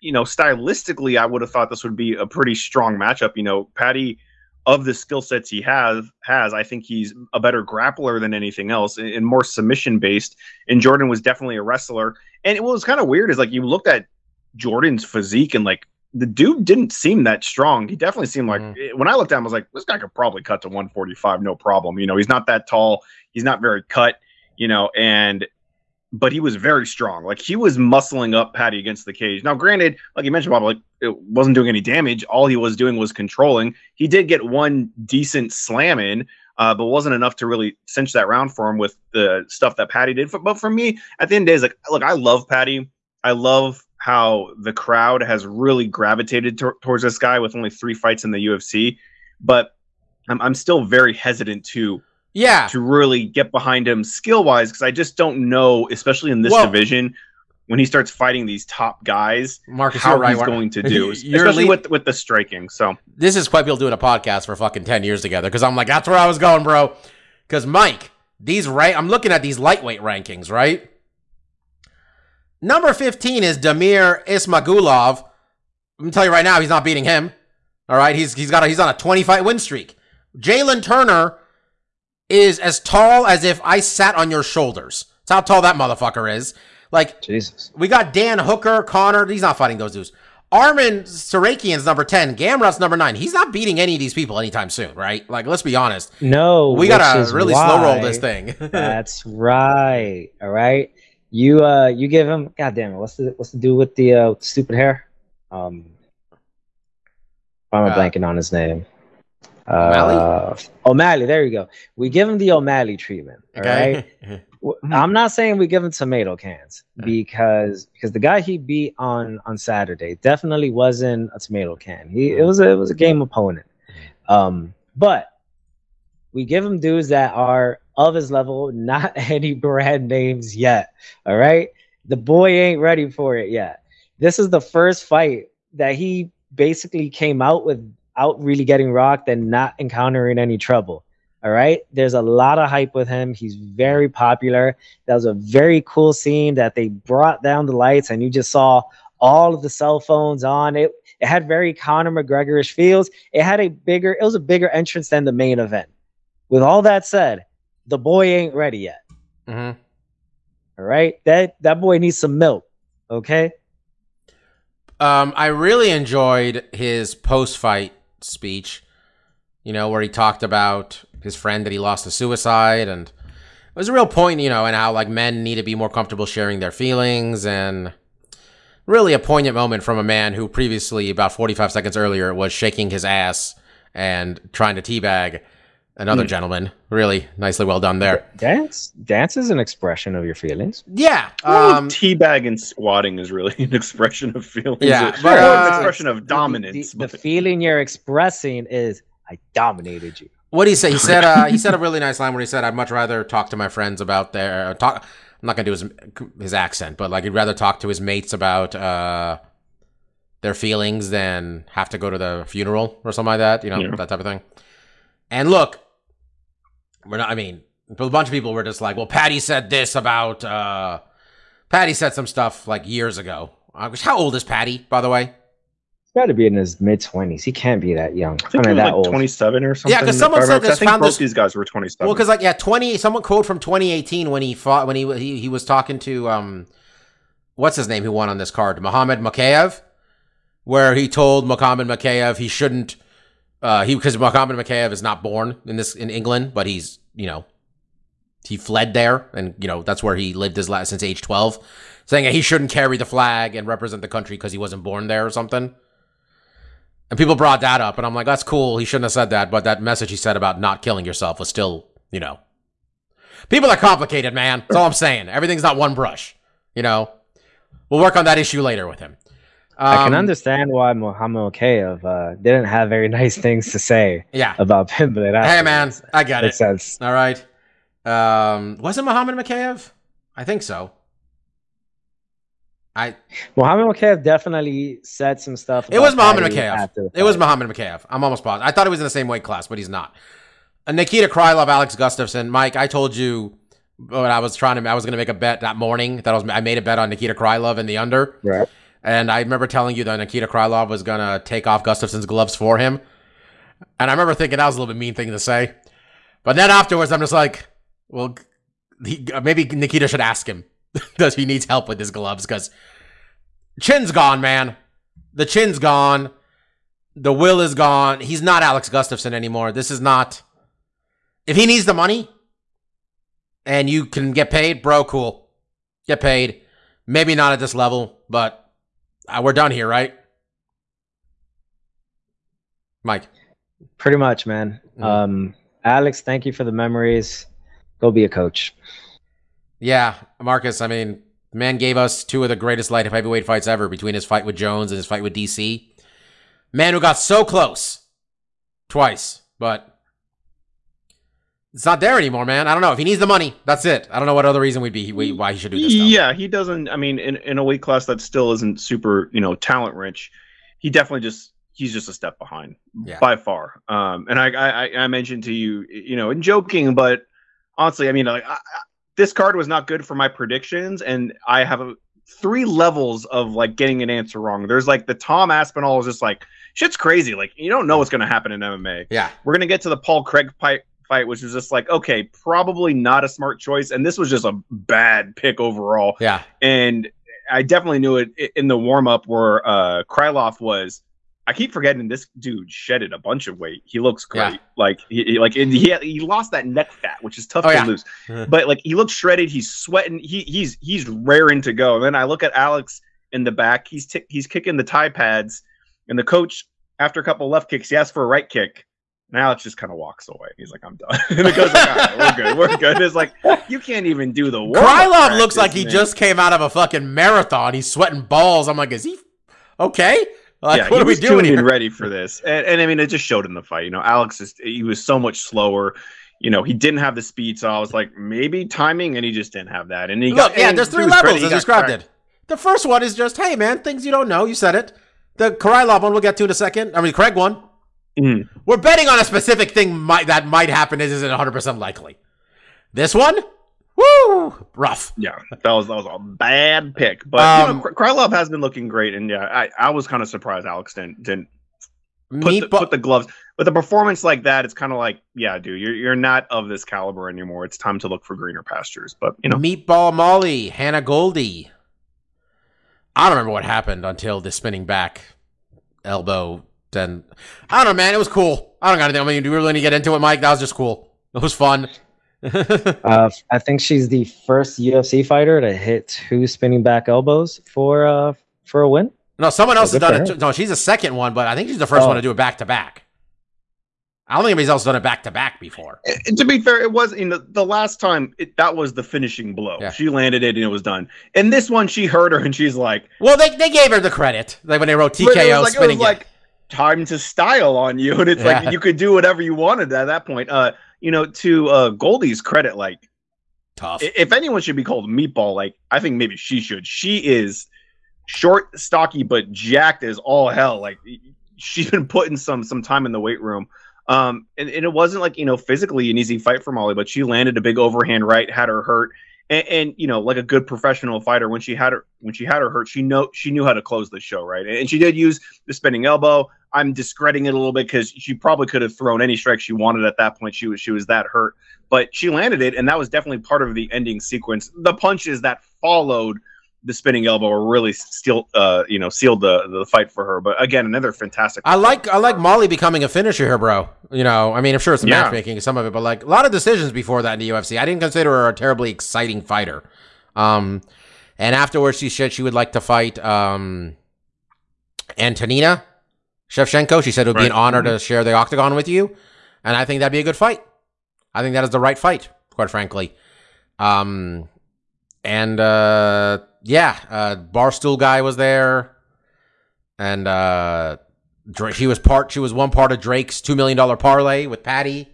you know, stylistically, I would have thought this would be a pretty strong matchup. You know, Paddy of the skill sets he has has I think he's a better grappler than anything else and, and more submission based. And Jordan was definitely a wrestler. And what was kind of weird is like you looked at Jordan's physique and like the dude didn't seem that strong. He definitely seemed like Mhm. when I looked at him, I was like, this guy could probably cut to 145, no problem. You know, he's not that tall, he's not very cut, you know, and but he was very strong. Like he was muscling up Paddy against the cage. Now, granted, like you mentioned, Bob, like it wasn't doing any damage. All he was doing was controlling. He did get one decent slam in, uh, but wasn't enough to really cinch that round for him with the stuff that Paddy did. But for me, at the end of the day, it's like, look, I love Paddy. I love how the crowd has really gravitated towards this guy with only three fights in the UFC. But I'm, I'm still very hesitant to Yeah. to really get behind him skill wise because I just don't know, especially in this Well- division, when he starts fighting these top guys, Marcus, how right. he's going to do, especially lead- with with the striking. So this is why people doing a podcast for fucking 10 years together because I'm like, that's where I was going, bro. Because, Mike, these right, I'm looking at these lightweight rankings, right? Number 15 is Damir Ismagulov. I'm gonna tell you right now, he's not beating him. All right, he's he's got a, he's on a 20 fight win streak. Jalen Turner is as tall as if I sat on your shoulders. That's how tall that motherfucker is. Like Jesus. we got Dan Hooker, Connor. He's not fighting those dudes. Arman Tsarukyan's number 10. Gamrot's number 9. He's not beating any of these people anytime soon, right? Like, let's be honest. No, We gotta really slow roll this thing. That's right. All right. You uh you give him god damn it, what's the what's the dude with the uh stupid hair? Um why am I Uh, blanking on his name? O'Malley? Uh, O'Malley, there you go. We give him the O'Malley treatment. All right. okay. W- I'm not saying we give him tomato cans because because the guy he beat on on Saturday definitely wasn't a tomato can. He it was a, it was a game opponent. Um, but we give him dudes that are of his level, not any brand names yet. All right, the boy ain't ready for it yet. This is the first fight that he basically came out without really getting rocked and not encountering any trouble. All right. There's a lot of hype with him. He's very popular. That was a very cool scene that they brought down the lights and you just saw all of the cell phones on it. It had very Conor McGregorish feels. It had a bigger, it was a bigger entrance than the main event. With all that said, the boy ain't ready yet. Mhm. All right. That that boy needs some milk. Okay. Um, I really enjoyed his post fight speech, you know, where he talked about his friend that he lost to suicide. And it was a real point, you know, and how like men need to be more comfortable sharing their feelings and really a poignant moment from a man who previously, about 45 seconds earlier, was shaking his ass and trying to teabag another Hmm. gentleman. Really nicely well done there. Dance dance is an expression of your feelings. Yeah. um, Um, teabag and squatting is really an expression of feelings. Yeah, Or but, an uh, expression of The- the- dominance. The, but- the feeling you're expressing is I dominated you. What did he say? He said uh, he said a really nice line where he said, "I'd much rather talk to my friends about their uh, talk." I'm not gonna do his his accent, but like he'd rather talk to his mates about uh, their feelings than have to go to the funeral or something like that. You know Yeah. that type of thing. And look, we're not. I mean, a bunch of people were just like, "Well, Paddy said this about." Uh, Paddy said some stuff like years ago. Uh, how old is Paddy, by the way? He's got to be in his mid twenties. He can't be that young. I think I he mean, was that like old. 27 or something. Yeah, if someone said this- I think found both this- these guys were 27. Well, because like yeah, twenty. Someone quote from 2018 when he fought when he he he was talking to um, what's his name who won on this card, Mohammed Mokaev, where he told Mohammed Mokaev he shouldn't. Uh, he because Mohammed Mokaev is not born in this in England, but he's you know he fled there, and you know that's where he lived his last since age twelve, saying that he shouldn't carry the flag and represent the country because he wasn't born there or something. And people brought that up, and I'm like, that's cool. He shouldn't have said that, but that message he said about not killing yourself was still, you know, people are complicated, man. That's all I'm saying. Everything's not one brush, you know. We'll work on that issue later with him. I can Um, understand why Mohammed Mokaev uh, didn't have very nice things to say Yeah. about Pimblett. Hey, man, I get Makes it. sense. All right. Um, was it Mohammed Mokaev? I think so. I Mohammed Mokaev definitely said some stuff. It was Paddy Mokaev. It was. Mohammed Mokaev. I'm almost positive. I thought he was in the same weight class, but he's not. Uh, Nikita Krylov, Alex Gustafsson, Mike. I told you when I was trying to, I was going to make a bet that morning. That I was, I made a bet on Nikita Krylov in the under, Right. And I remember telling you that Nikita Krylov was going to take off Gustafsson's gloves for him. And I remember thinking that was a little bit mean thing to say, but then afterwards, I'm just like, well, he, maybe Nikita should ask him does he needs help with his gloves because chin's gone, man. The chin's gone. The will is gone. He's not Alex Gustafsson anymore. This is not. If he needs the money and you can get paid, bro, cool. Get paid. Maybe not at this level, but uh, we're done here, right? Mike. Pretty much, man. Mhm. Um, Alex, thank you for the memories. Go be a coach. Yeah, Marcus, I mean, the man gave us two of the greatest light heavyweight fights ever between his fight with Jones and his fight with DC. Man who got so close twice, but it's not there anymore, man. I don't know. If he needs the money, that's it. I don't know what other reason we'd be we- why he should do this stuff. Yeah, he doesn't. I mean, in, in a weight class that still isn't super, you know, talent rich, he definitely just he's just a step behind Yeah. by far. Um, and I, I I- mentioned to you, you know, in joking, but honestly, I mean, like I, I- this card was not good for my predictions, and I have a, three levels of like getting an answer wrong. There's like the Tom Aspinall is just like shit's crazy. Like you don't know what's gonna happen in MMA. Yeah. We're gonna get to the Paul Craig fight, which was just like okay, probably not a smart choice, and this was just a bad pick overall. Yeah. And I definitely knew it in the warm up where uh, Krylov was. I keep forgetting this dude shedded a bunch of weight. He looks great. Yeah. Like he like and he he lost that neck fat, which is tough Oh, to yeah. lose. Mhm. but like he looks shredded. He's sweating. He he's he's raring to go. And then I look at Alex in the back. He's t- he's kicking the Thai pads, and the coach after a couple left kicks, he asks for a right kick. And Alex just kind of walks away. He's like, "I'm done." and it goes like, "All right, we're good. We're good." It's like you can't even do the warm-up Krylov looks like he man. just came out of a fucking marathon. He's sweating balls. I'm like, is he okay? Like, yeah, what he are we doing tuned here? ready for this, and, and I mean, it just showed in the fight. You know, Alex is he was so much slower. You know, he didn't have the speed, so I was like, maybe timing, and he just didn't have that. And he Look, got, yeah, there's three levels as described cracked. it. The first one is just, hey man, things you don't know. You said it. The Krylov one we'll get to in a second. I mean, Craig one. Mhm. We're betting on a specific thing might, that might happen. This isn't 100 percent likely. This one, woo, rough. Yeah, that was that was a bad pick, but you Um, know, Krylov has been looking great, and yeah, I, I was kind of surprised Alex didn't didn't put the, Meatball, put the gloves. With a performance like that, it's kind of like, yeah, dude, you're you're not of this caliber anymore. It's time to look for greener pastures. But you know, Meatball Molly, Hannah Goldy. I don't remember what happened until the spinning back elbow. Then I don't know, man. It was cool. I don't got anything. I mean, do we really need to get into it, Mike? That was just cool. It was fun. Uh, I think she's the first UFC fighter to hit two spinning back elbows for uh for a win. No, someone else has done it. No, she's the second one, but I think she's the first Oh. one to do it back to back. I don't think anybody's else done it back to back before. Uh, to be fair, it was you know the last time it, that was the finishing blow. Yeah. She landed it and it was done. And this one, she heard her and she's like, Well, they, they gave her the credit like when they wrote TKO it was like, it spinning. was like time to style on you, and it's Yeah. like you could do whatever you wanted at that point. Uh, you know, to uh Goldy's credit, like tough. if anyone should be called meatball, like I think maybe she should. She is short, stocky, but jacked as all hell. Like she's been putting some some time in the weight room. Um, and, and it wasn't like you know physically an easy fight for Molly, but she landed a big overhand right, had her hurt, and, and you know like a good professional fighter when she had her when she had her hurt, she know she knew how to close the show right, and she did use the spinning elbow. I'm discrediting it a little bit because she probably could have thrown any strike she wanted at that point. She was she was that hurt, but she landed it, and that was definitely part of the ending sequence. The punches that followed the spinning elbow really still, uh, you know, sealed the the fight for her. But again, another fantastic. I like I like Molly becoming a finisher here, bro. You know, I mean, I'm sure it's Yeah. matchmaking some of it, but like a lot of decisions before that in the UFC. I didn't consider her a terribly exciting fighter. Um, and afterwards, she said she would like to fight um, Antonina Shevchenko. She said it would be an Right. honor to share the octagon with you, and I think that'd be a good fight. I think that is the right fight, quite frankly. Um, and uh, yeah, uh, Barstool guy was there, and uh, Dra- she was part. She was one part of Drake's two million dollar parlay with Paddy,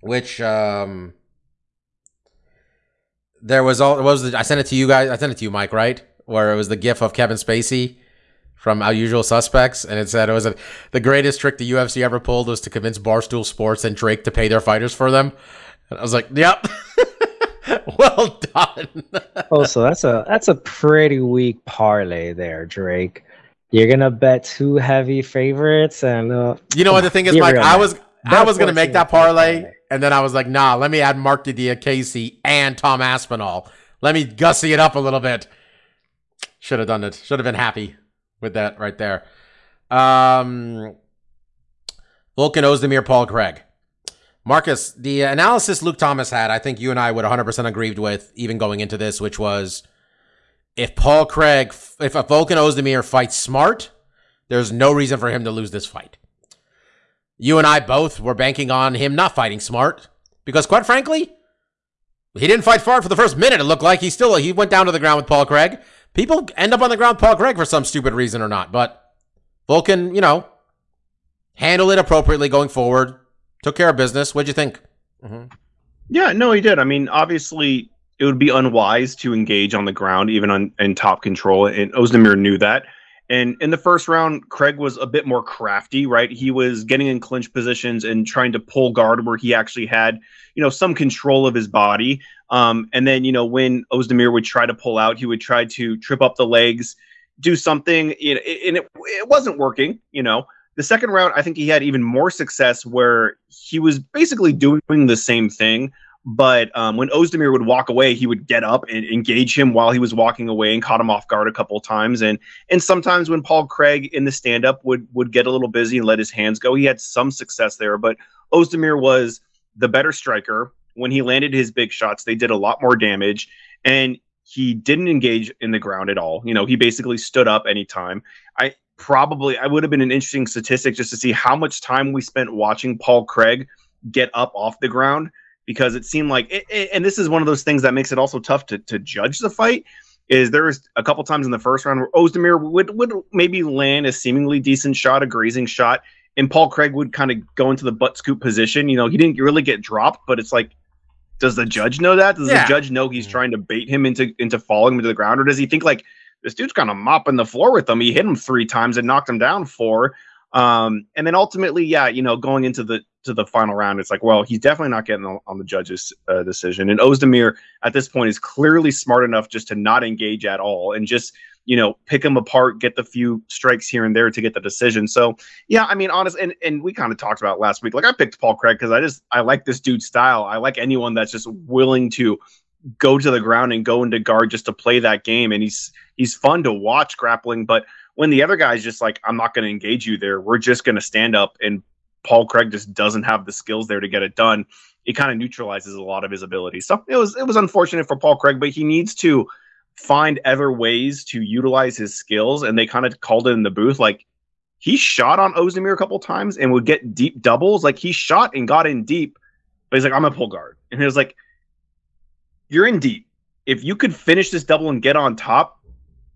which um, there was all. Was the, I sent it to you guys? I sent it to you, Mike, right? Where it was the GIF of Kevin Spacey from Our Usual Suspects, and it said it was a, the greatest trick the UFC ever pulled was to convince Barstool Sports and Drake to pay their fighters for them. And I was like, "Yep, well done." Oh, so that's a that's a pretty weak parlay there, Drake. You're gonna bet two heavy favorites, and uh, You know what the thing is, Mike? I was I was gonna make that parlay, parlay. and then I was like, nah, let me add Mark Diakiese and Tom Aspinall. Let me gussy it up a little bit. Should have done it. Should have been happy with that right there. Um Volkan Ozdemir, Paul Craig. Marcus, the analysis Luke Thomas had, I think you and I would 100% agreed with, even going into this, which was if Paul Craig, if a Volkan Ozdemir fights smart, there's no reason for him to lose this fight. You and I both were banking on him not fighting smart because, quite frankly, he didn't fight smart for the first minute. It looked like he still he went down to the ground with Paul Craig. People end up on the ground with Paul Craig for some stupid reason or not, but Volkan, you know, handle it appropriately going forward. Took care of business. What'd you think? Yeah, no, he did. I mean, obviously, it would be unwise to engage on the ground, even on in top control, and Ozdemir knew that. And in the first round, Craig was a bit more crafty, right? He was getting in clinch positions and trying to pull guard where he actually had, you know, some control of his body. Um, and then, you know, when Ozdemir would try to pull out, he would try to trip up the legs, do something, you know, and it, it wasn't working, you know. The second round, I think he had even more success where he was basically doing the same thing, but um, when Ozdemir would walk away, he would get up and engage him while he was walking away and caught him off guard a couple of times. And and sometimes when Paul Craig in the stand up would would get a little busy and let his hands go, he had some success there. But Ozdemir was the better striker. When he landed his big shots, they did a lot more damage, and he didn't engage in the ground at all. You know, he basically stood up anytime. I probably I would have been an interesting statistic just to see how much time we spent watching Paul Craig get up off the ground because it seemed like it, it- and this is one of those things that makes it also tough to, to judge the fight is there was a couple times in the first round where Ozdemir would would maybe land a seemingly decent shot, a grazing shot, and Paul Craig would kind of go into the butt scoop position. You know, he didn't really get dropped, but it's like, does the judge know that? Does Yeah. the judge know he's trying to bait him into into falling him to the ground, or does he think like this dude's kind of mopping the floor with him? He hit him three times and knocked him down four. Um, and then ultimately, yeah, you know, going into the to the final round, it's like, well, he's definitely not getting on, the judge's uh, decision. And Ozdemir at this point is clearly smart enough just to not engage at all and just you know pick him apart, get the few strikes here and there to get the decision. So yeah, I mean, honest, and and we kind of talked about last week. Like I picked Paul Craig because I just I like this dude's style. I like anyone that's just willing to go to the ground and go into guard just to play that game. And he's he's fun to watch grappling, but when the other guy's just like, I'm not going to engage you there. We're just going to stand up. And Paul Craig just doesn't have the skills there to get it done. It kind of neutralizes a lot of his ability. So it was it was unfortunate for Paul Craig, but he needs to find other ways to utilize his skills. And they kind of called it in the booth like he shot on Ozdemir a couple times and would get deep doubles. Like he shot and got in deep, but he's like, I'm a pull guard. And he was like, You're in deep. If you could finish this double and get on top,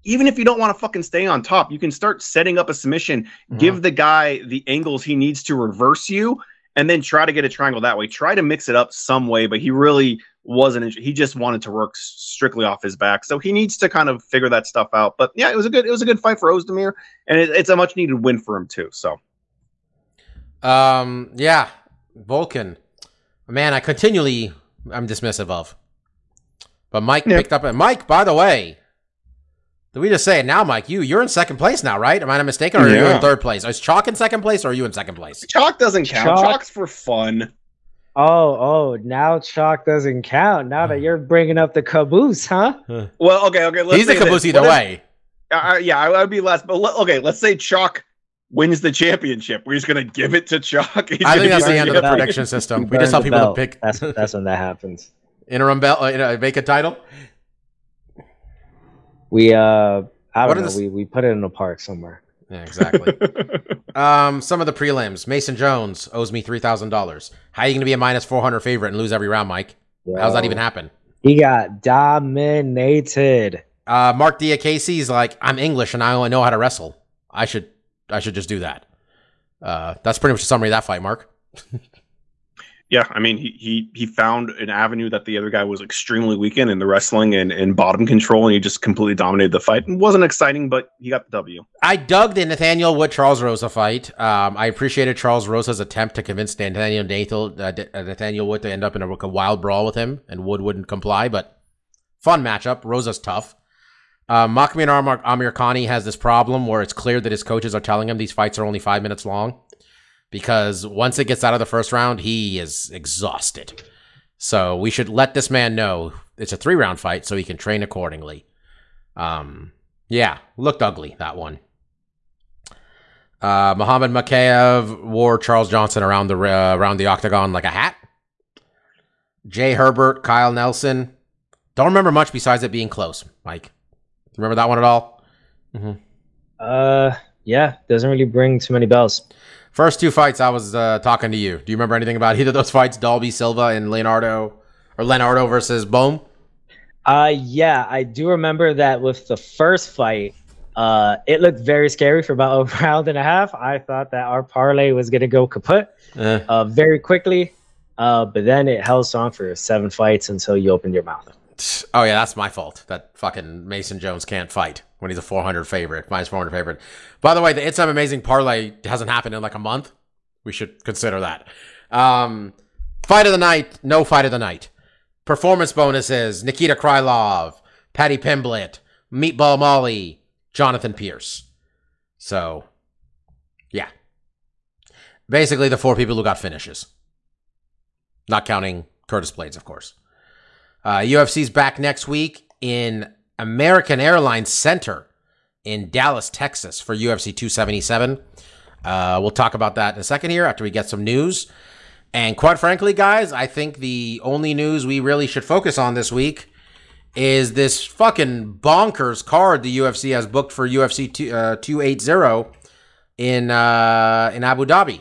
even if you don't want to fucking stay on top, you can start setting up a submission, give the guy the angles he needs to reverse you, and then try to get a triangle that way. Try to mix it up some way, but he really wasn't. He just wanted to work strictly off his back, so he needs to kind of figure that stuff out. But yeah, it was a good, it was a good fight for Ozdemir, and it, it's a much needed win for him too. So Um, yeah, Volkan. Man, I continually I'm dismissive of. But Mike Yeah. picked up it. Mike, by the way, did we just say it now, Mike? You you're in second place now, right? Am I not mistaken, or are you in third place? Is Chalk in second place, or are you in second place? chalk doesn't count. Chalk- Chalk's for fun. Oh, oh, now chalk doesn't count. Now that you're bringing up the caboose, huh? Well, okay, okay. Let's He's the say this. caboose either What way. Uh, uh, yeah, I would be less. But le- okay, let's say Chalk wins the championship. We're just gonna give it to Chalk. He's I think that's the end of the prediction system. We just tell the people to pick That's that's when that happens. Interim belt, uh, you know, make a title. We uh, I don't are know. the We we put it in a park somewhere. Yeah, exactly. um, some of the prelims. Mason Jones owes me three thousand dollars. How are you going to be a minus four hundred favorite and lose every round, Mike? How's that even happen? He got dominated. Uh, Mark Diakiese's like, I'm English and I only know how to wrestle. I should, I should just do that. Uh, that's pretty much the summary of that fight, Mark. yeah, I mean, he, he he found an avenue that the other guy was extremely weak in, in the wrestling and, and bottom control, and he just completely dominated the fight. It wasn't exciting, but he got the W. I dug the Nathaniel Wood Charles Rosa fight. Um, I appreciated Charles Rosa's attempt to convince Nathaniel Nathaniel, uh, uh, Nathaniel Wood to end up in a, a wild brawl with him, and Wood wouldn't comply. But fun matchup. Rosa's tough. Uh, Amir, Amirkhani has this problem where it's clear that his coaches are telling him these fights are only five minutes long because once it gets out of the first round, he is exhausted. So we should let this man know it's a three round fight so he can train accordingly. Um, yeah, looked ugly that one. Uh, Muhammad Mokaev wore Charles Johnson around the uh, around the octagon like a hat. Jai Herbert, Kyle Nelson. Don't remember much besides it being close. Mike, remember that one at all? Uh, yeah, doesn't really bring too many bells. First two fights, I was uh, talking to you. Do you remember anything about either of those fights? Dolby Silva and Leonardo, or Leonardo versus Bohm. Uh, yeah, I do remember that with the first fight, uh, it looked very scary for about a round and a half. I thought that our parlay was gonna go kaput Eh. uh, very quickly, uh, but then it held strong for seven fights until you opened your mouth. Oh yeah, that's my fault. That fucking Mason Jones can't fight when he's a 400 favorite, minus 400 favorite. By the way, the It's Some Amazing parlay hasn't happened in like a month. We should consider that. Um, fight of the night, no fight of the night. Performance bonuses: Nikita Krylov, Paddy Pimblett, Meatball Molly, Jonathan Pearce. So, yeah, basically the four people who got finishes, not counting Curtis Blaydes, of course. Uh, UFC's back next week in American Airlines Center in Dallas, Texas for UFC 277. Uh, we'll talk about that in a second here after we get some news. And quite frankly, guys, I think the only news we really should focus on this week is this fucking bonkers card the UFC has booked for UFC two, uh, 280 in uh, in Abu Dhabi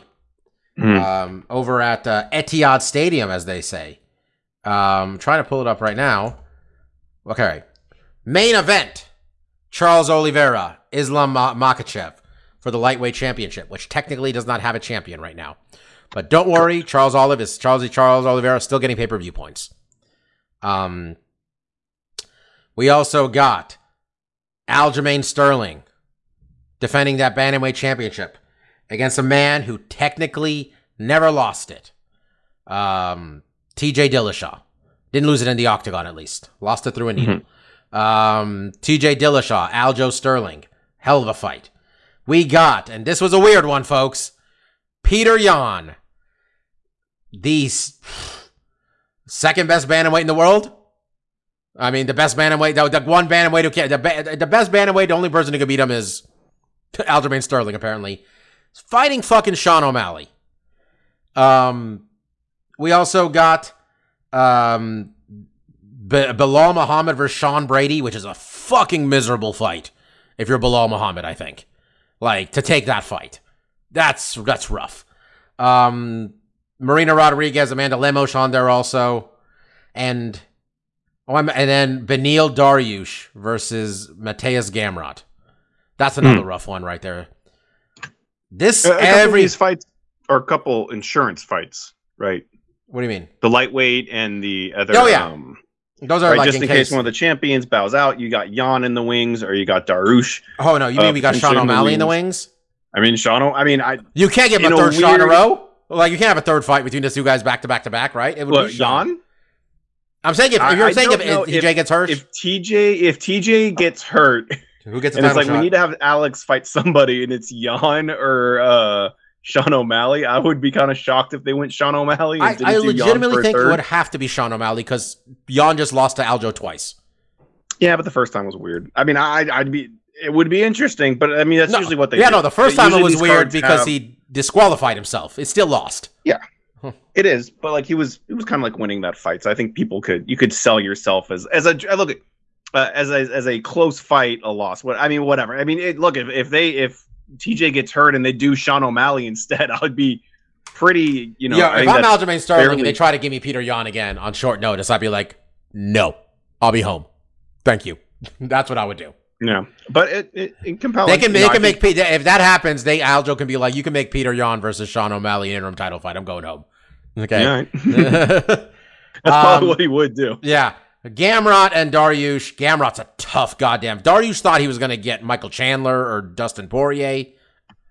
Hmm. um, over at uh, Etihad Stadium, as they say. Um, trying to pull it up right now. Okay. Main event Charles Oliveira, Islam Ma- Makhachev for the lightweight championship, which technically does not have a champion right now. But don't worry, Charles Olive is Charles Charles Oliveira still getting pay per view points. Um, we also got Aljamain Sterling defending that bantamweight championship against a man who technically never lost it. Um, TJ Dillashaw didn't lose it in the octagon at least, lost it through a needle. Um, TJ Dillashaw, Aljo Sterling, hell of a fight. We got, and this was a weird one, folks. Peter Yan, the s- second best bantamweight in the world. I mean, the best bantamweight, the, the one bantamweight who can't, the, the best bantamweight, the only person who could beat him is Aljamain Sterling, apparently. Fighting fucking Sean O'Malley. Um, we also got um, B- Belal Muhammad versus Sean Brady, which is a fucking miserable fight. If you're Belal Muhammad, I think, like to take that fight, that's that's rough. Um, Marina Rodriguez, Amanda Lemos on there also, and oh, I'm- and then Beneil Dariush versus Mateusz Gamrot. That's another rough one right there. This A- a couple of every these fights are a couple insurance fights, right? What do you mean? The lightweight and the other. Oh, yeah. Um, Those are right, like just in in case. case one of the champions bows out, you got Yan in the wings, or you got Dariush. oh no, you mean uh, we got Sean O'Malley in the wings. I mean, Sean. O- I mean, I You can't give him In a a third shot in a row. Like you can't have a third fight between the two guys back to back to back, right? It would what, be Sean. Yan. I'm saying if, if you're I saying if, know if TJ gets hurt, If TJ, if TJ gets hurt, who gets and it's like shot? we need to have Alex fight somebody, and it's Yan or uh, Sean O'Malley. I would be kind of shocked if they went Sean O'Malley. And I, I legitimately think it would have to be Sean O'Malley because Yan just lost to Aljo twice. Yeah, but the first time was weird. I mean, I, I'd be. It would be interesting, but I mean, that's No, usually what they. yeah, do. no, the first time it was weird because have- he disqualified himself. It still lost. Yeah, it is, but like he was, it was kind of like winning that fight. So I think people could, you could sell yourself as as a look at uh, as a as a close fight, a loss. What I mean, whatever. I mean, it, look if if they if TJ gets hurt and they do Sean O'Malley instead, I would be pretty, you know. yeah, if I'm that's- Aljamain Sterling and they try to give me Peter Yan again on short notice, I'd be like, no, I'll be home. Thank you. That's what I would do. yeah, but it, it, it compelling. They can they know, I can think- make Pe- if that happens, they Aljo can be like, you can make Peter Yan versus Sean O'Malley an interim title fight. I'm going home. Okay. Yeah, that's probably Um, what he would do. Yeah. Gamrot and Dariush. Gamrot's a tough goddamn. Dariush thought he was going to get Michael Chandler or Dustin Poirier.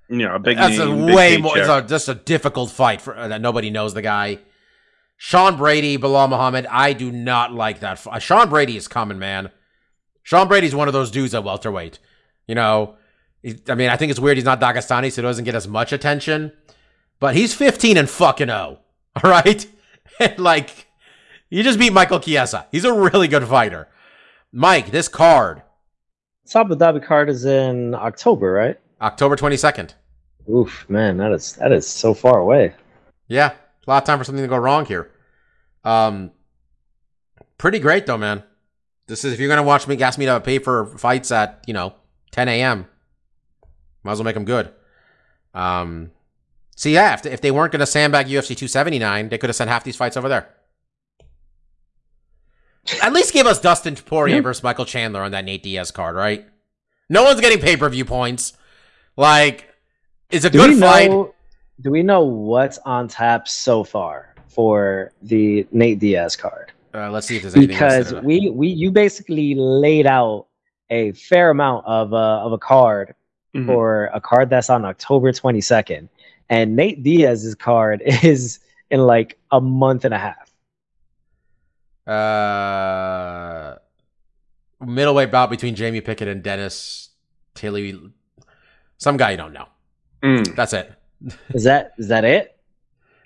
You know, a big That's name, a big way more. It's a, just a difficult fight for uh, that nobody knows the guy. Sean Brady, Belal Muhammad. I do not like that. fi- Sean Brady is coming, man. Sean Brady's one of those dudes at welterweight. You know, he- I mean, I think it's weird he's not Dagestani, so he doesn't get as much attention. But he's 15 and fucking 0. All right? Like, you just beat Michael Chiesa. He's a really good fighter. Mike, this card, This Abu Dhabi card is in October, right? October 22nd. Oof, man, that is that is so far away. Yeah, a lot of time for something to go wrong here. Um, pretty great though, man. This is if you're gonna watch me, ask me to pay for fights at you know 10 a.m. Might as well make them good. Um, so yeah, if if they weren't gonna sandbag UFC 279, they could have sent half these fights over there. At least give us Dustin Poirier versus Michael Chandler on that Nate Diaz card, right? No one's getting pay per view points. Like, it's a Do good fight. know? Do we know what's on tap so far for the Nate Diaz card? Uh, let's see if there's anything Because there. we we you basically laid out a fair amount of uh, of a card Mhm. for a card that's on October 22nd, and Nate Diaz's card is in like a month and a half. Uh, middleweight bout between Jamie Pickett and Dennis Tilly. Some guy you don't know. Mm. That's it. Is that is that it?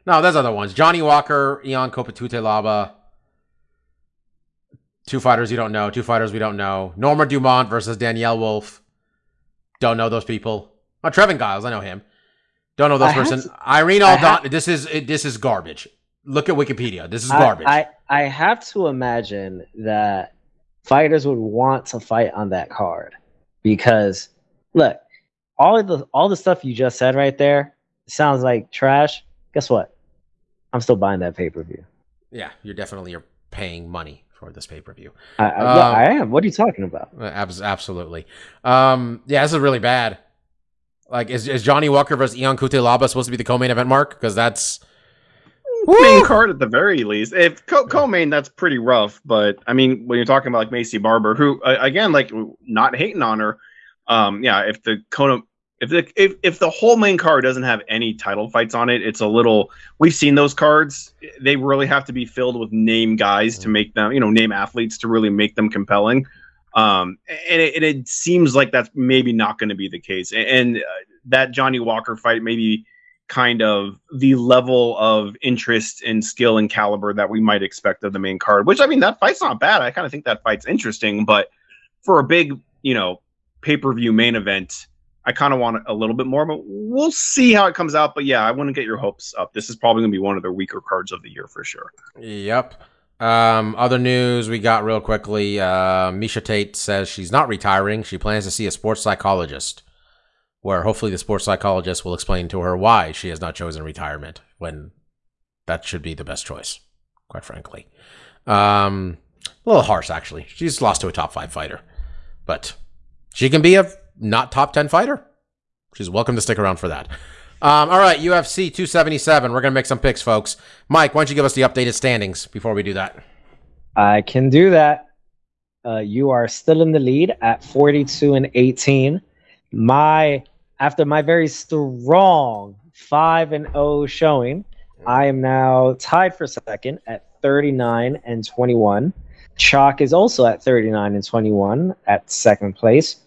No, there's other ones. Johnny Walker, Ion Kopatute Laba. Two fighters you don't know. Two fighters we don't know. Norma Dumont versus Danyelle Wolf. Don't know those people. Oh, Trevin Giles, I know him. Don't know those I person. to- Irene I Aldon. have- this is it, this is garbage. Look at Wikipedia. This is I- garbage. I, I have to imagine that fighters would want to fight on that card because look, all of the all the stuff you just said right there sounds like trash. Guess what? I'm still buying that pay per view. yeah, you're definitely you're paying money for this pay per view. I, I, yeah, Um, I am. What are you talking about? Uh, abs- absolutely. Um, yeah, this is really bad. Like, is, is Johnny Walker versus Ion Cutelaba supposed to be the co-main event mark? Because that's main card at the very least. If co- co-main, that's pretty rough. But I mean, when you're talking about like Maycee Barber, who uh, again, like not hating on her, um, yeah. If the Kona, if the if if the whole main card doesn't have any title fights on it, it's a little. We've seen those cards. They really have to be filled with name guys to make them, you know, name athletes to really make them compelling. Um, and it, and it seems like that's maybe not going to be the case. And, and uh, that Johnny Walker fight maybe kind of the level of interest and skill and caliber that we might expect of the main card. Which I mean, that fight's not bad. I kind of think that fight's interesting, but for a big, you know, pay per view main event, I kind of want a little bit more. But we'll see how it comes out. But yeah, I want to get your hopes up. This is probably going to be one of the weaker cards of the year for sure. Yep. Um, other news we got real quickly. Uh, Miesha Tate says she's not retiring. She plans to see a sports psychologist, where hopefully the sports psychologist will explain to her why she has not chosen retirement when that should be the best choice, quite frankly. Um, a little harsh, actually. She's lost to a top five fighter, but she can be a not top 10 fighter. She's welcome to stick around for that. Um, all right, UFC 277. We're going to make some picks, folks. Mike, why don't you give us the updated standings before we do that? I can do that. Uh, you are still in the lead at 42 and 18. My after my very strong 5 and 0 showing, I am now tied for second at 39 and 21. Chalk is also at 39 and 21 at second place.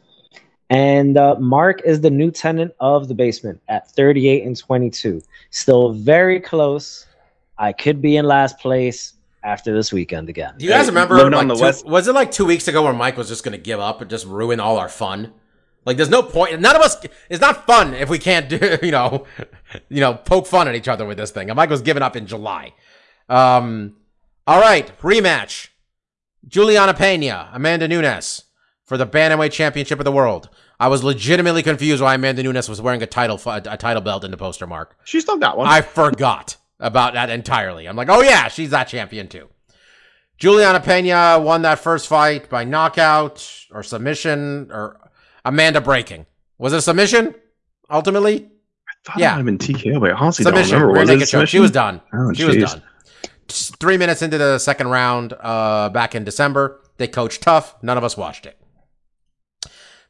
And uh, Mark is the new tenant of the basement at 38 and 22. Still very close. I could be in last place after this weekend again. Do you guys remember? living Like on the two- West- Was it like two weeks ago where Mike was just going to give up and just ruin all our fun? Like, there's no point. None of us. It's not fun if we can't do, you know, you know, poke fun at each other with this thing. And Mike was giving up in July. Um, all right, rematch: Julianna Pena, Amanda Nunes for the bantamweight championship of the world. I was legitimately confused why Amanda Nunes was wearing a title a title belt in the poster mark. She still that one. I forgot about that entirely. I'm like, oh yeah, she's that champion too. Julianna Pena won that first fight by knockout or submission or Amanda breaking. Was it a submission ultimately? thought yeah. it might have been TKO, but I honestly submission. don't remember. Was it choke. She was done. Oh, she was done. Just Three minutes into the second round, uh, back in December, they coached TUF. None of us watched it.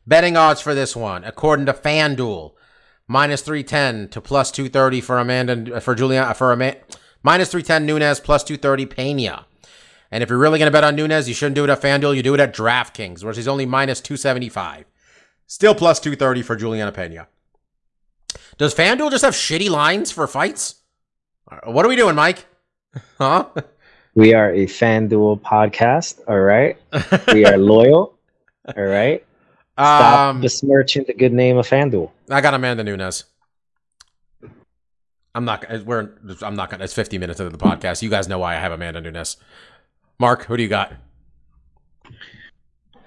Betting odds for this one, according to FanDuel, minus three ten to plus two thirty for Amanda for Julia for Amanda, minus three ten Nunes plus two thirty Pena. And if you're really gonna bet on Nunes, you shouldn't do it at FanDuel. You do it at DraftKings, where she's only minus two seventy five. Still plus two thirty for Julianna Pena. Does FanDuel just have shitty lines for fights? Uh, What are we doing, Mike? Huh? We are a FanDuel podcast. All right. We are loyal. All right. Stop um, besmirching the good name of FanDuel. I got Amanda Nunes. I'm not. We're. I'm not gonna. It's 50 minutes into the podcast. You guys know why I have Amanda Nunes. Mark, who do you got?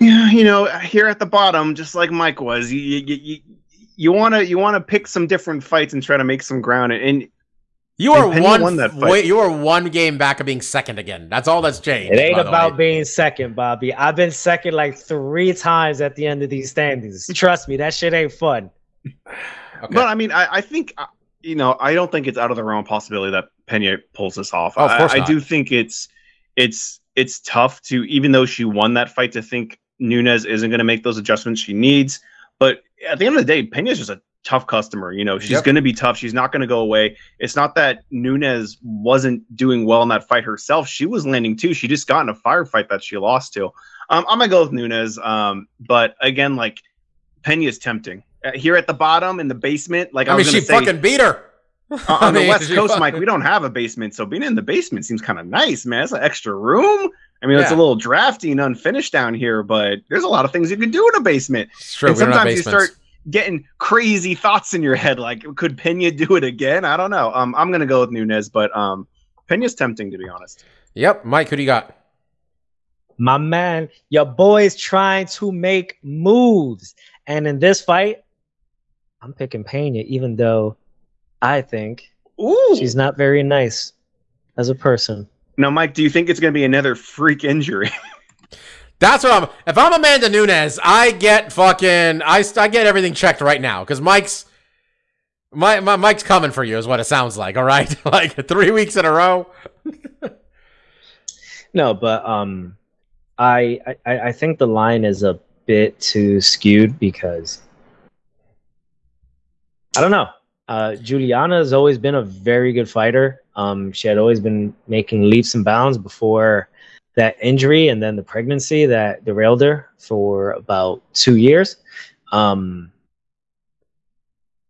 Yeah, you know, here at the bottom, just like Mike was, you you you, you want to you want to pick some different fights and try to make some ground. And You are And one. won that fight. wait, you are one game back of being second again. That's all that's changed. It ain't about way. being second, Bobby. I've been second like three times at the end of these standings. Trust me, that shit ain't fun. Okay. but I mean, I, I think uh, you know, I don't think it's out of the realm of possibility that Pena pulls this off. Oh, of course I, I do think it's it's it's tough to even though she won that fight to think Nunes isn't going to make those adjustments she needs. But at the end of the day, Pena's just a tough customer. You know, she's Yep. going to be tough. She's not going to go away. It's not that Nunes wasn't doing well in that fight herself. She was landing too. She just got in a firefight that she lost to. Um, I'm gonna go with Nunes. Um, but again, like Pena is tempting. Uh, here at the bottom in the basement, like I, I mean, she say, fucking beat her. uh, on the West Coast, Mike, we don't have a basement, so being in the basement seems kind of nice, man. It's an extra room. I mean, it's a little drafty and unfinished down here, but there's a lot of things you can do in a basement. It's true. and we sometimes you start getting crazy thoughts in your head, like could Pena do it again? I don't know. Um, I'm gonna go with Nunes, but um, Pena's tempting to be honest. Yep, Mike. Who do you got? My man, your boy's trying to make moves. And in this fight, I'm picking Pena, even though I think Ooh. she's not very nice as a person. Now, Mike, do you think it's gonna be another freak injury? That's what I'm. If I'm Amanda Nunes, I get fucking. I, I get everything checked right now because Mike's. My, my Mike's coming for you is what it sounds like. All right, like three weeks in a row. No, but um, I, I I think the line is a bit too skewed because I don't know. Uh, Julianna has always been a very good fighter. Um, she had always been making leaps and bounds before that injury and then the pregnancy that derailed her for about two years. Um,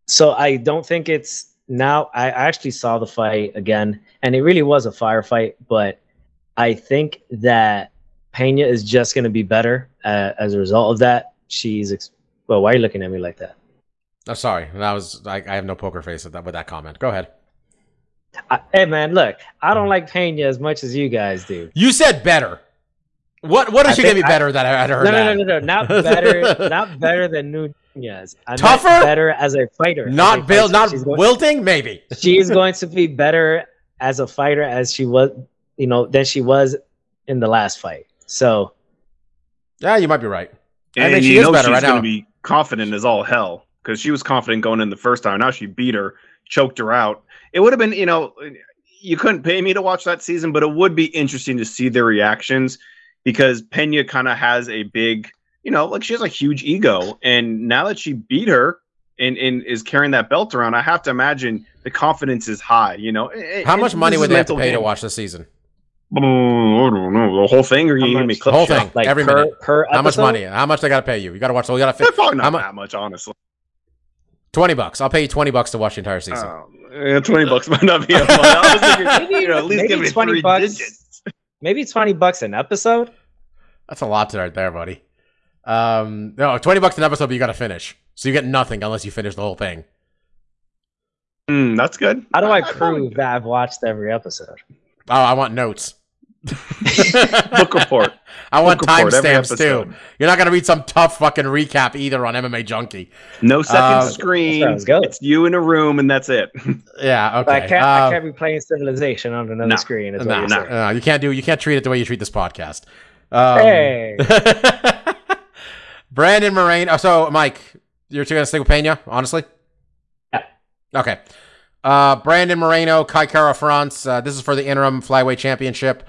so I don't think it's now. I actually saw the fight again, and it really was a firefight, but I think that Pena is just going to be better uh, as a result of that. She's ex- well. Why are you looking at me like that? Oh, sorry, that was. I, I have no poker face with that with that comment. Go ahead. I, hey man, look, I don't like Pena as much as you guys do. You said better. What What is I she gonna think be I- better than I had heard? No, no, no, no, no, not better, not better than Nunes. I meant Tougher? better as a fighter. as a Not Bill. Not going- wilting. Maybe. she is going to be better as a fighter as she was, you know, than she was in the last fight. So Yeah, you might be right. I and think she you is know better she's right gonna now. be confident as all hell because she was confident going in the first time. Now she beat her, choked her out. It would have been, you know, you couldn't pay me to watch that season, but it would be interesting to see their reactions because Pena kind of has a big, you know, like she has a huge ego, and now that she beat her and, and is carrying that belt around, I have to imagine the confidence is high. You know, How And much money would they have to mental pay to watch the season? Mm, I don't know the whole thing, or you How give me much? clip Whole show? thing. Like Every per minute. per How much money? How much they got to pay you? You got to watch. So you got to Probably How not mu- that much, honestly. Twenty bucks. I'll pay you twenty bucks to watch the entire season. Um, yeah, Twenty bucks might not be a lot. I was thinking, you know, at least Maybe give me 20 three bucks. digits. Maybe twenty bucks an episode. That's a lot to right there, buddy. Um, no, twenty bucks an episode, but you got to finish. So you get nothing unless you finish the whole thing. Mm, that's good. How do I probably- prove that I've watched every episode? Oh, I want notes. book report? I want Book report every timestamps too. You're not gonna read some tough fucking recap either on MMA Junkie. No second Uh, screen. that's where I was going. It's you in a room, and that's it. Yeah, okay. I can't. I Uh, can't be playing Civilization on another no. screen. Is no, you're no, no, you can't do. You can't treat it the way you treat this podcast. Um, Hey, Brandon Moreno. So, Mike, you're two gonna stick with Pena, honestly? Yeah. Okay. Uh, Brandon Moreno, Kai Kara France. Uh, this is for the interim flyweight championship,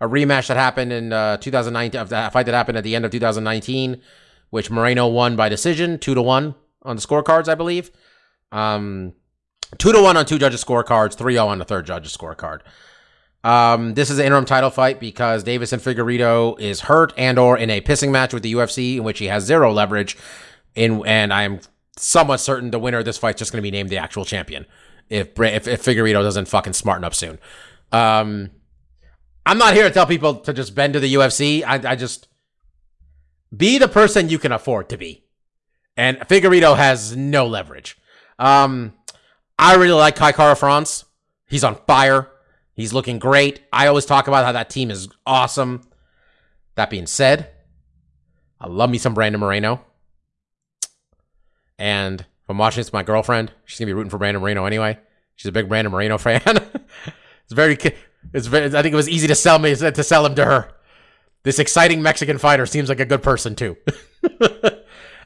a rematch that happened in uh, 2019. Of that fight that happened at the end of 2019, which Moreno won by decision, two to one on the scorecards, I believe. Um, two to one on two judges' scorecards, 3-0 on the third judge's scorecard. Um, this is an interim title fight because Deiveson Figueiredo is hurt and or in a pissing match with the UFC in which he has zero leverage. In and I am somewhat certain the winner of this fight is just going to be named the actual champion if if, if Figueiredo doesn't fucking smarten up soon. Um, I'm not here to tell people to just bend to the UFC. I, I just be the person you can afford to be, and Figueiredo has no leverage. Um, I really like Kai Kara France. He's on fire. He's looking great. I always talk about how that team is awesome. That being said, I love me some Brandon Moreno. And I'm watching this with my girlfriend, she's gonna be rooting for Brandon Moreno anyway. She's a big Brandon Moreno fan. it's very, it's very. I think it was easy to sell me to sell him to her. This exciting Mexican fighter seems like a good person too.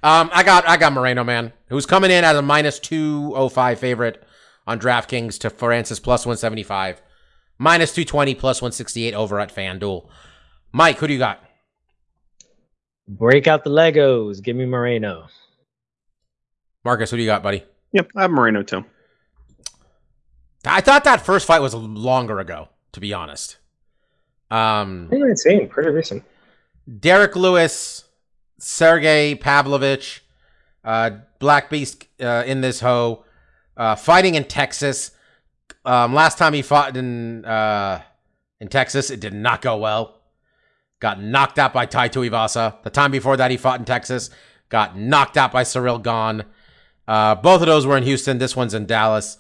um, I got, I got Moreno, man, who's coming in as a minus two oh five favorite on DraftKings to Francis plus one seventy five, minus two twenty plus one sixty eight over at FanDuel. Mike, who do you got? break out the Legos. Give me Moreno. Marcus, who do you got, buddy? Yep, I have Moreno too. I thought that first fight was longer ago, to be honest. Um, 2019, pretty recent. Derrick Lewis, Sergey Pavlovich, uh, Black Beast uh, in this hoe, uh, fighting in Texas. Um, last time he fought in uh, in Texas, it did not go well. Got knocked out by Tai Tuivasa. The time before that, he fought in Texas. Got knocked out by Ciryl Gane. Uh, both of those were in Houston. This one's in Dallas.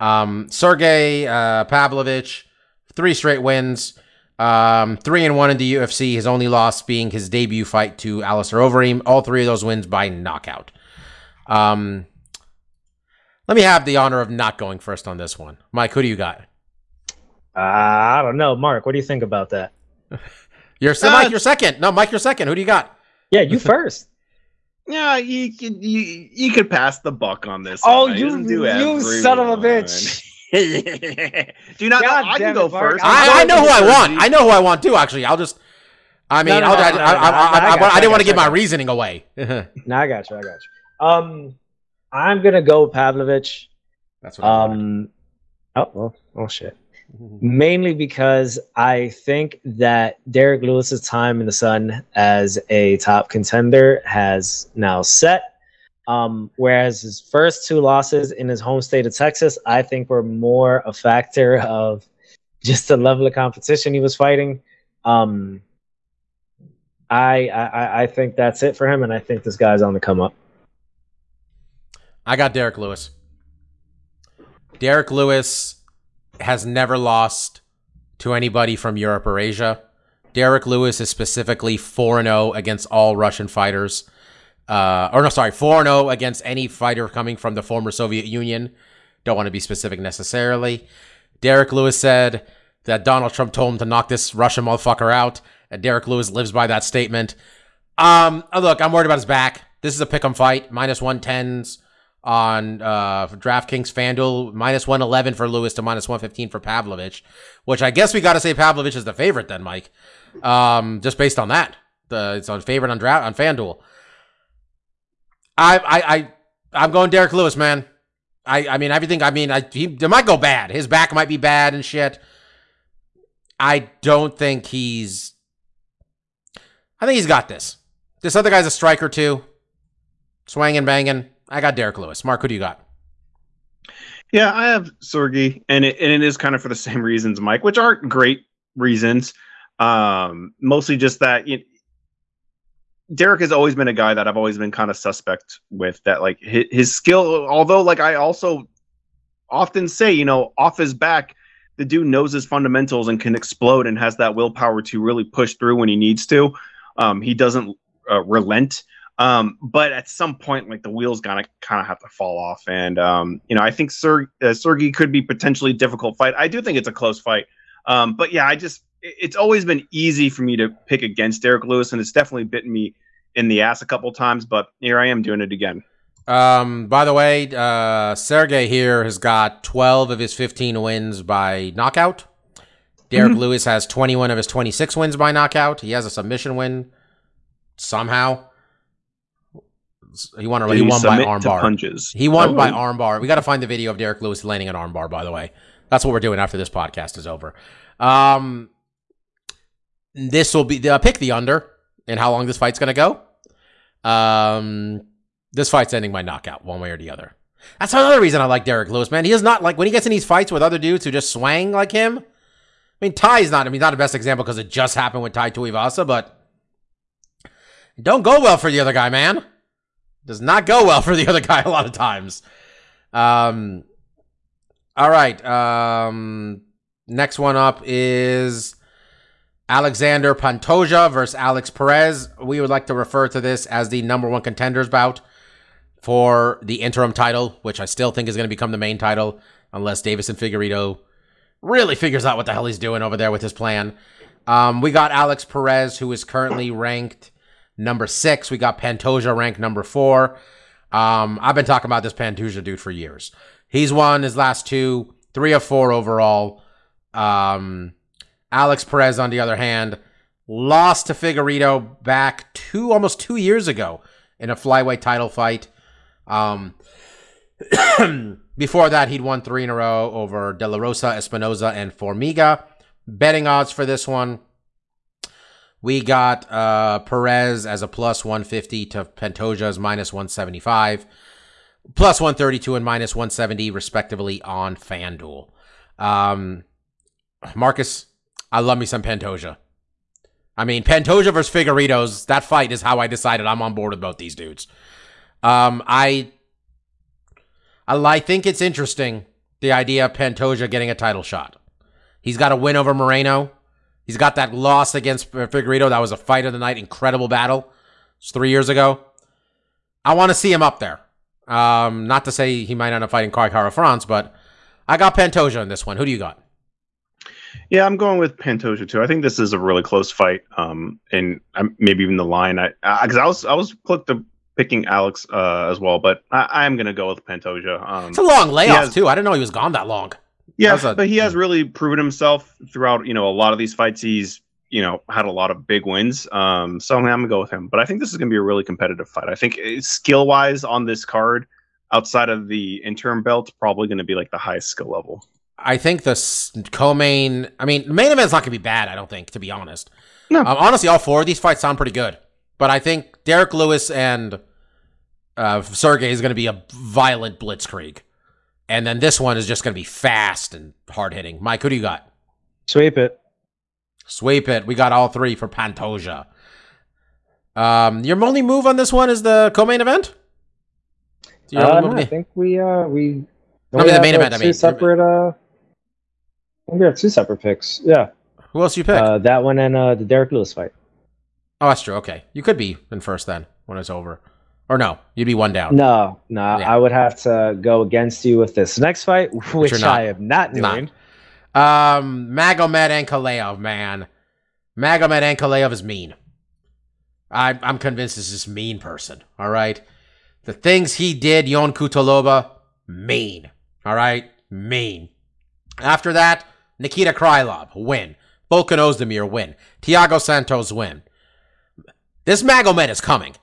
Um, Sergey uh, Pavlovich, three straight wins. Um, three and one in the UFC. His only loss being his debut fight to Alistair Overeem. All three of those wins by knockout. Um, let me have the honor of not going first on this one. Mike, who do you got? Uh, I don't know, Mark. What do you think about that? You're Uh, Mike. You're second. No, Mike. You're second. Who do you got? Yeah, you first. Yeah, you could you you could pass the buck on this. Oh, one. You- do you son of a bitch. do you not know? God I can go it, Mark. first. I'm I, I know who I want. I know who I want too. Actually, I'll just. I mean, No, no, I'll, I, didn't want to give got my reasoning away. no, I got you. I got you. Um, I'm gonna go Pavlovich. That's what. I wanted. Um, oh, well, oh shit. Mainly because I think that Derrick Lewis's time in the sun as a top contender has now set. Um, whereas his first two losses in his home state of Texas, I think were more a factor of just the level of competition he was fighting. Um, I, I I think that's it for him, and I think this guy's on the come up. I got Derrick Lewis. Derrick Lewis has never lost to anybody from Europe or Asia. Derrick Lewis is specifically 4 0 against all Russian fighters. Uh, or no, sorry, 4 0 against any fighter coming from the former Soviet Union. Don't want to be specific necessarily. Derrick Lewis said that Donald Trump told him to knock this Russian motherfucker out. And Derrick Lewis lives by that statement. Um, oh, look, I'm worried about his back. This is a pick 'em fight, minus 110s on uh, DraftKings FanDuel, minus 111 for Lewis to minus 115 for Pavlovich, which I guess we got to say Pavlovich is the favorite then, Mike. Um, just based on that, the it's on favorite on draft on FanDuel. I I I I'm going Derrick Lewis, man. I I mean everything. I mean, I he it might go bad. His back might be bad and shit. I don't think he's. I think he's got this. This other guy's a striker too, swinging, banging. I got Derrick Lewis. Mark, who do you got? Yeah, I have Sorgi, and it, and it is kind of for the same reasons, Mike, which aren't great reasons. Um, mostly just that you Derrick has always been a guy that I've always been kind of suspect with. That like his, his skill, although like I also often say, you know, off his back, the dude knows his fundamentals and can explode and has that willpower to really push through when he needs to. Um, he doesn't uh, relent. Um, but at some point, like the wheels gonna kind of have to fall off, and um, you know, I think Ser- uh, Sergey could be potentially difficult fight. I do think it's a close fight, um, but yeah, I just it's always been easy for me to pick against Derrick Lewis, and it's definitely bitten me in the ass a couple times. But here I am doing it again. Um, by the way, uh, Sergey here has got 12 of his 15 wins by knockout. Derrick Mhm. Lewis has 21 of his 26 wins by knockout. He has a submission win somehow. He won. Did He won by armbar. punches. He won Oh. by armbar. We got to find the video of Derrick Lewis landing an armbar. By the way, that's what we're doing after this podcast is over. Um, this will be uh, pick the under and how long this fight's to go. Um, this fight's ending by knockout, one way or the other. That's another reason I like Derrick Lewis, man. He is not like when he gets in these fights with other dudes who just swang like him. I mean, Ty's not. I mean, not the best example because it just happened with Ty Tuivasa, but don't go well for the other guy, man. Does not go well for the other guy a lot of times. Um, all right. Um, next one up is Alexander Pantoja versus Alex Perez. We would like to refer to this as the number one contenders bout for the interim title, which I still think is going to become the main title unless Deiveson Figueiredo really figures out what the hell he's doing over there with his plan. Um, we got Alex Perez, who is currently ranked number six. We got Pantoja ranked number four. Um, I've been talking about this Pantoja dude for years. He's won his last two, three of four overall. Um, Alex Perez, on the other hand, lost to Figueiredo back two, almost two years ago in a flyweight title fight. Um, before that, he'd won three in a row over De La Rosa, Espinosa, and Formiga. Betting odds for this one. We got uh, Perez as a plus 150 to Pantoja as minus 175, plus 132 and minus 170, respectively, on FanDuel. Um, Marcus, I love me some Pantoja. I mean, Pantoja versus Figueiredo's, that fight is how I decided I'm on board with both these dudes. Um, I, I, I think it's interesting, the idea of Pantoja getting a title shot. He's got a win over Moreno. He's got that loss against Figueiredo. That was a fight of the night, incredible battle. It's three years ago. I want to see him up there. Um, not to say he might end up fighting Kai France, but I got Pantoja in this one. Who do you got? Yeah, I'm going with Pantoja too. I think this is a really close fight, um, and maybe even the line. I because I, was I was close to picking Alex uh, as well, but I, I'm going to go with Pantoja. Um, It's a long layoff has- too. I didn't know he was gone that long. yeah, that's a- but he has really proven himself throughout. You know, a lot of these fights, he's you know had a lot of big wins. Um, so I'm going to go with him. But I think this is going to be a really competitive fight. I think skill wise on this card, outside of the interim belt, probably going to be like the highest skill level. I think the co-main. I mean, the main event's not gonna be bad. I don't think, to be honest. No. Um, honestly, all four of these fights sound pretty good. But I think Derrick Lewis and uh, Sergey is gonna be a violent blitzkrieg, and then this one is just gonna be fast and hard hitting. Mike, who do you got? Sweep it. Sweep it. We got all three for Pantoja. Um, your only move on this one is the co-main event. Uh, no, I think we uh we. I mean, the main uh, event, I Two mean. separate. Uh, I think we have two separate picks. Yeah, Who else you pick? uh, that one and uh, the Derrick Lewis fight. oh, that's true. Okay, you could be in first then when it's over, or no, you'd be one down. No, no, Yeah. I would have to go against you with this next fight, which not. I am not Not. doing. Um, Magomed Ankalaev, man. Magomed Ankalaev is mean. I, I'm convinced this is mean person. All right. The things he did, Ion Cutelaba, mean. All right. Mean. After that, Nikita Krylov, win. Volkan Ozdemir, win. Thiago Santos, win. This Magomed is coming.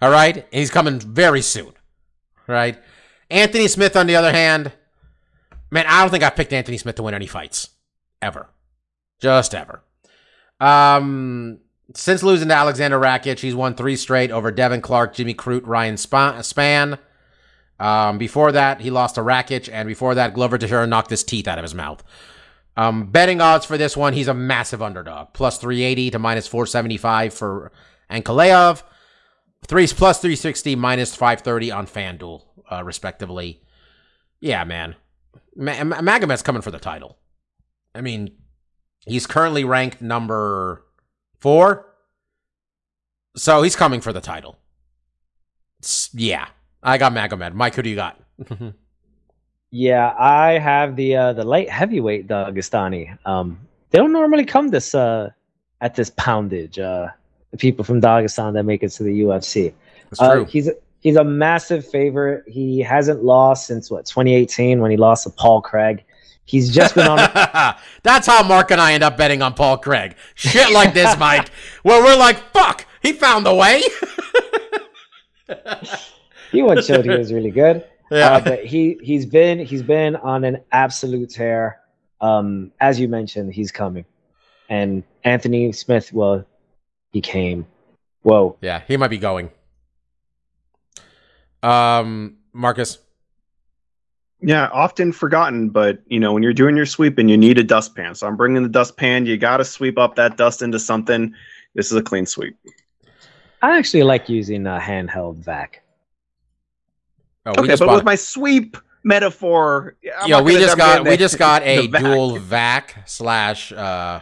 All right. And he's coming very soon. right? Anthony Smith, on the other hand, Man, I don't think I've picked Anthony Smith to win any fights ever. Just ever. Um, since losing to Alexander Rakic, he's won three straight over Devin Clark, Jimmy Crute, Ryan Spann. Um, before that, he lost to Rakic, and before that, Glover Teixeira knocked his teeth out of his mouth. Um, betting odds for this one, he's a massive underdog. Plus 380 to minus 475 for Ankalaev. Three plus 360 minus 530 on FanDuel, uh, respectively. Yeah, man. Ma- Ma- Magomed's coming for the title. I mean, he's currently ranked number four. So he's coming for the title. It's- yeah. I got Magomed. Mike, who do you got? Yeah, I have the uh, the light heavyweight Dagestani. Um, they don't normally come this uh, at this poundage. Uh, the people from Dagestan that make it to the UFC. That's Uh, he's he's a massive favorite. He hasn't lost since what 2018 when he lost to Paul Craig. He's just been on. That's how Mark and I end up betting on Paul Craig. Shit like this, Mike, where we're like, fuck, he found the way. he once showed he was really good. Yeah. Uh, but he he's been he's been on an absolute tear. Um, as you mentioned, he's coming, and Anthony Smith. Well, he came. Whoa, yeah, he might be going. Um, Marcus. Yeah, often forgotten, but you know when you're doing your sweep and you need a dustpan, so I'm bringing the dustpan. You got to sweep up that dust into something. This is a clean sweep. I actually like using a handheld vac. Oh, okay, just but bought- with my sweep metaphor, I'm yeah, we just got we just got a The vac. dual vac slash uh,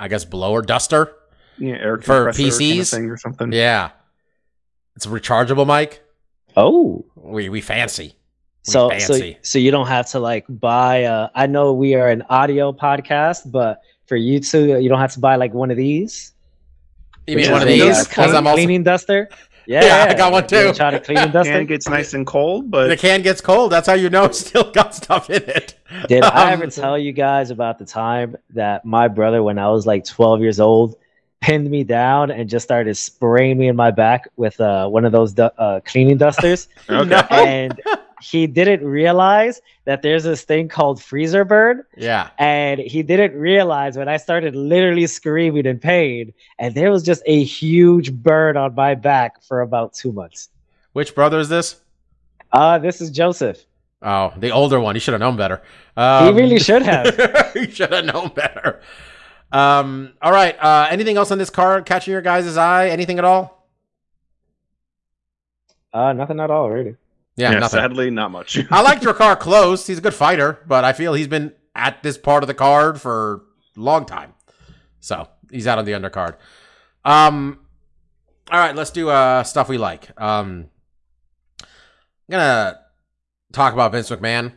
I guess blower duster. yeah, air for compressor kind of PCs? thing or something. Yeah, it's a rechargeable mic. Oh, We we fancy. We so so fancy. so you don't have to like buy. Uh, I know we are an audio podcast, but for you two, you don't have to buy like one of these. You mean one of uh, these? Because I'm also cleaning duster. Yeah, Yeah, I got one You too. Try to cleaning duster. Can gets nice and cold, but the can gets cold. That's how you know it's still got stuff in it. Did I Um, ever tell you guys about the time that my brother, when I was like 12 years old, pinned me down and just started spraying me in my back with uh, one of those du- uh, cleaning dusters? okay. And he didn't realize that there's this thing called freezer burn. Yeah. And he didn't realize when I started literally screaming in pain, and there was just a huge burn on my back for about two months. Which brother is this? Uh, this is Joseph. Oh, the older one. He should have known better. Um, he really should have. he should have known better. Um. All right. Uh. Anything else on this card catching your guys' eye? Anything at all? Uh, nothing at all, really. Yeah. Yeah, nothing. sadly, not much. I like Drakkar Klose. He's a good fighter, but I feel he's been at this part of the card for a long time. So he's out on the undercard. Um, all right, let's do uh stuff we like. Um, I'm gonna talk about Vince McMahon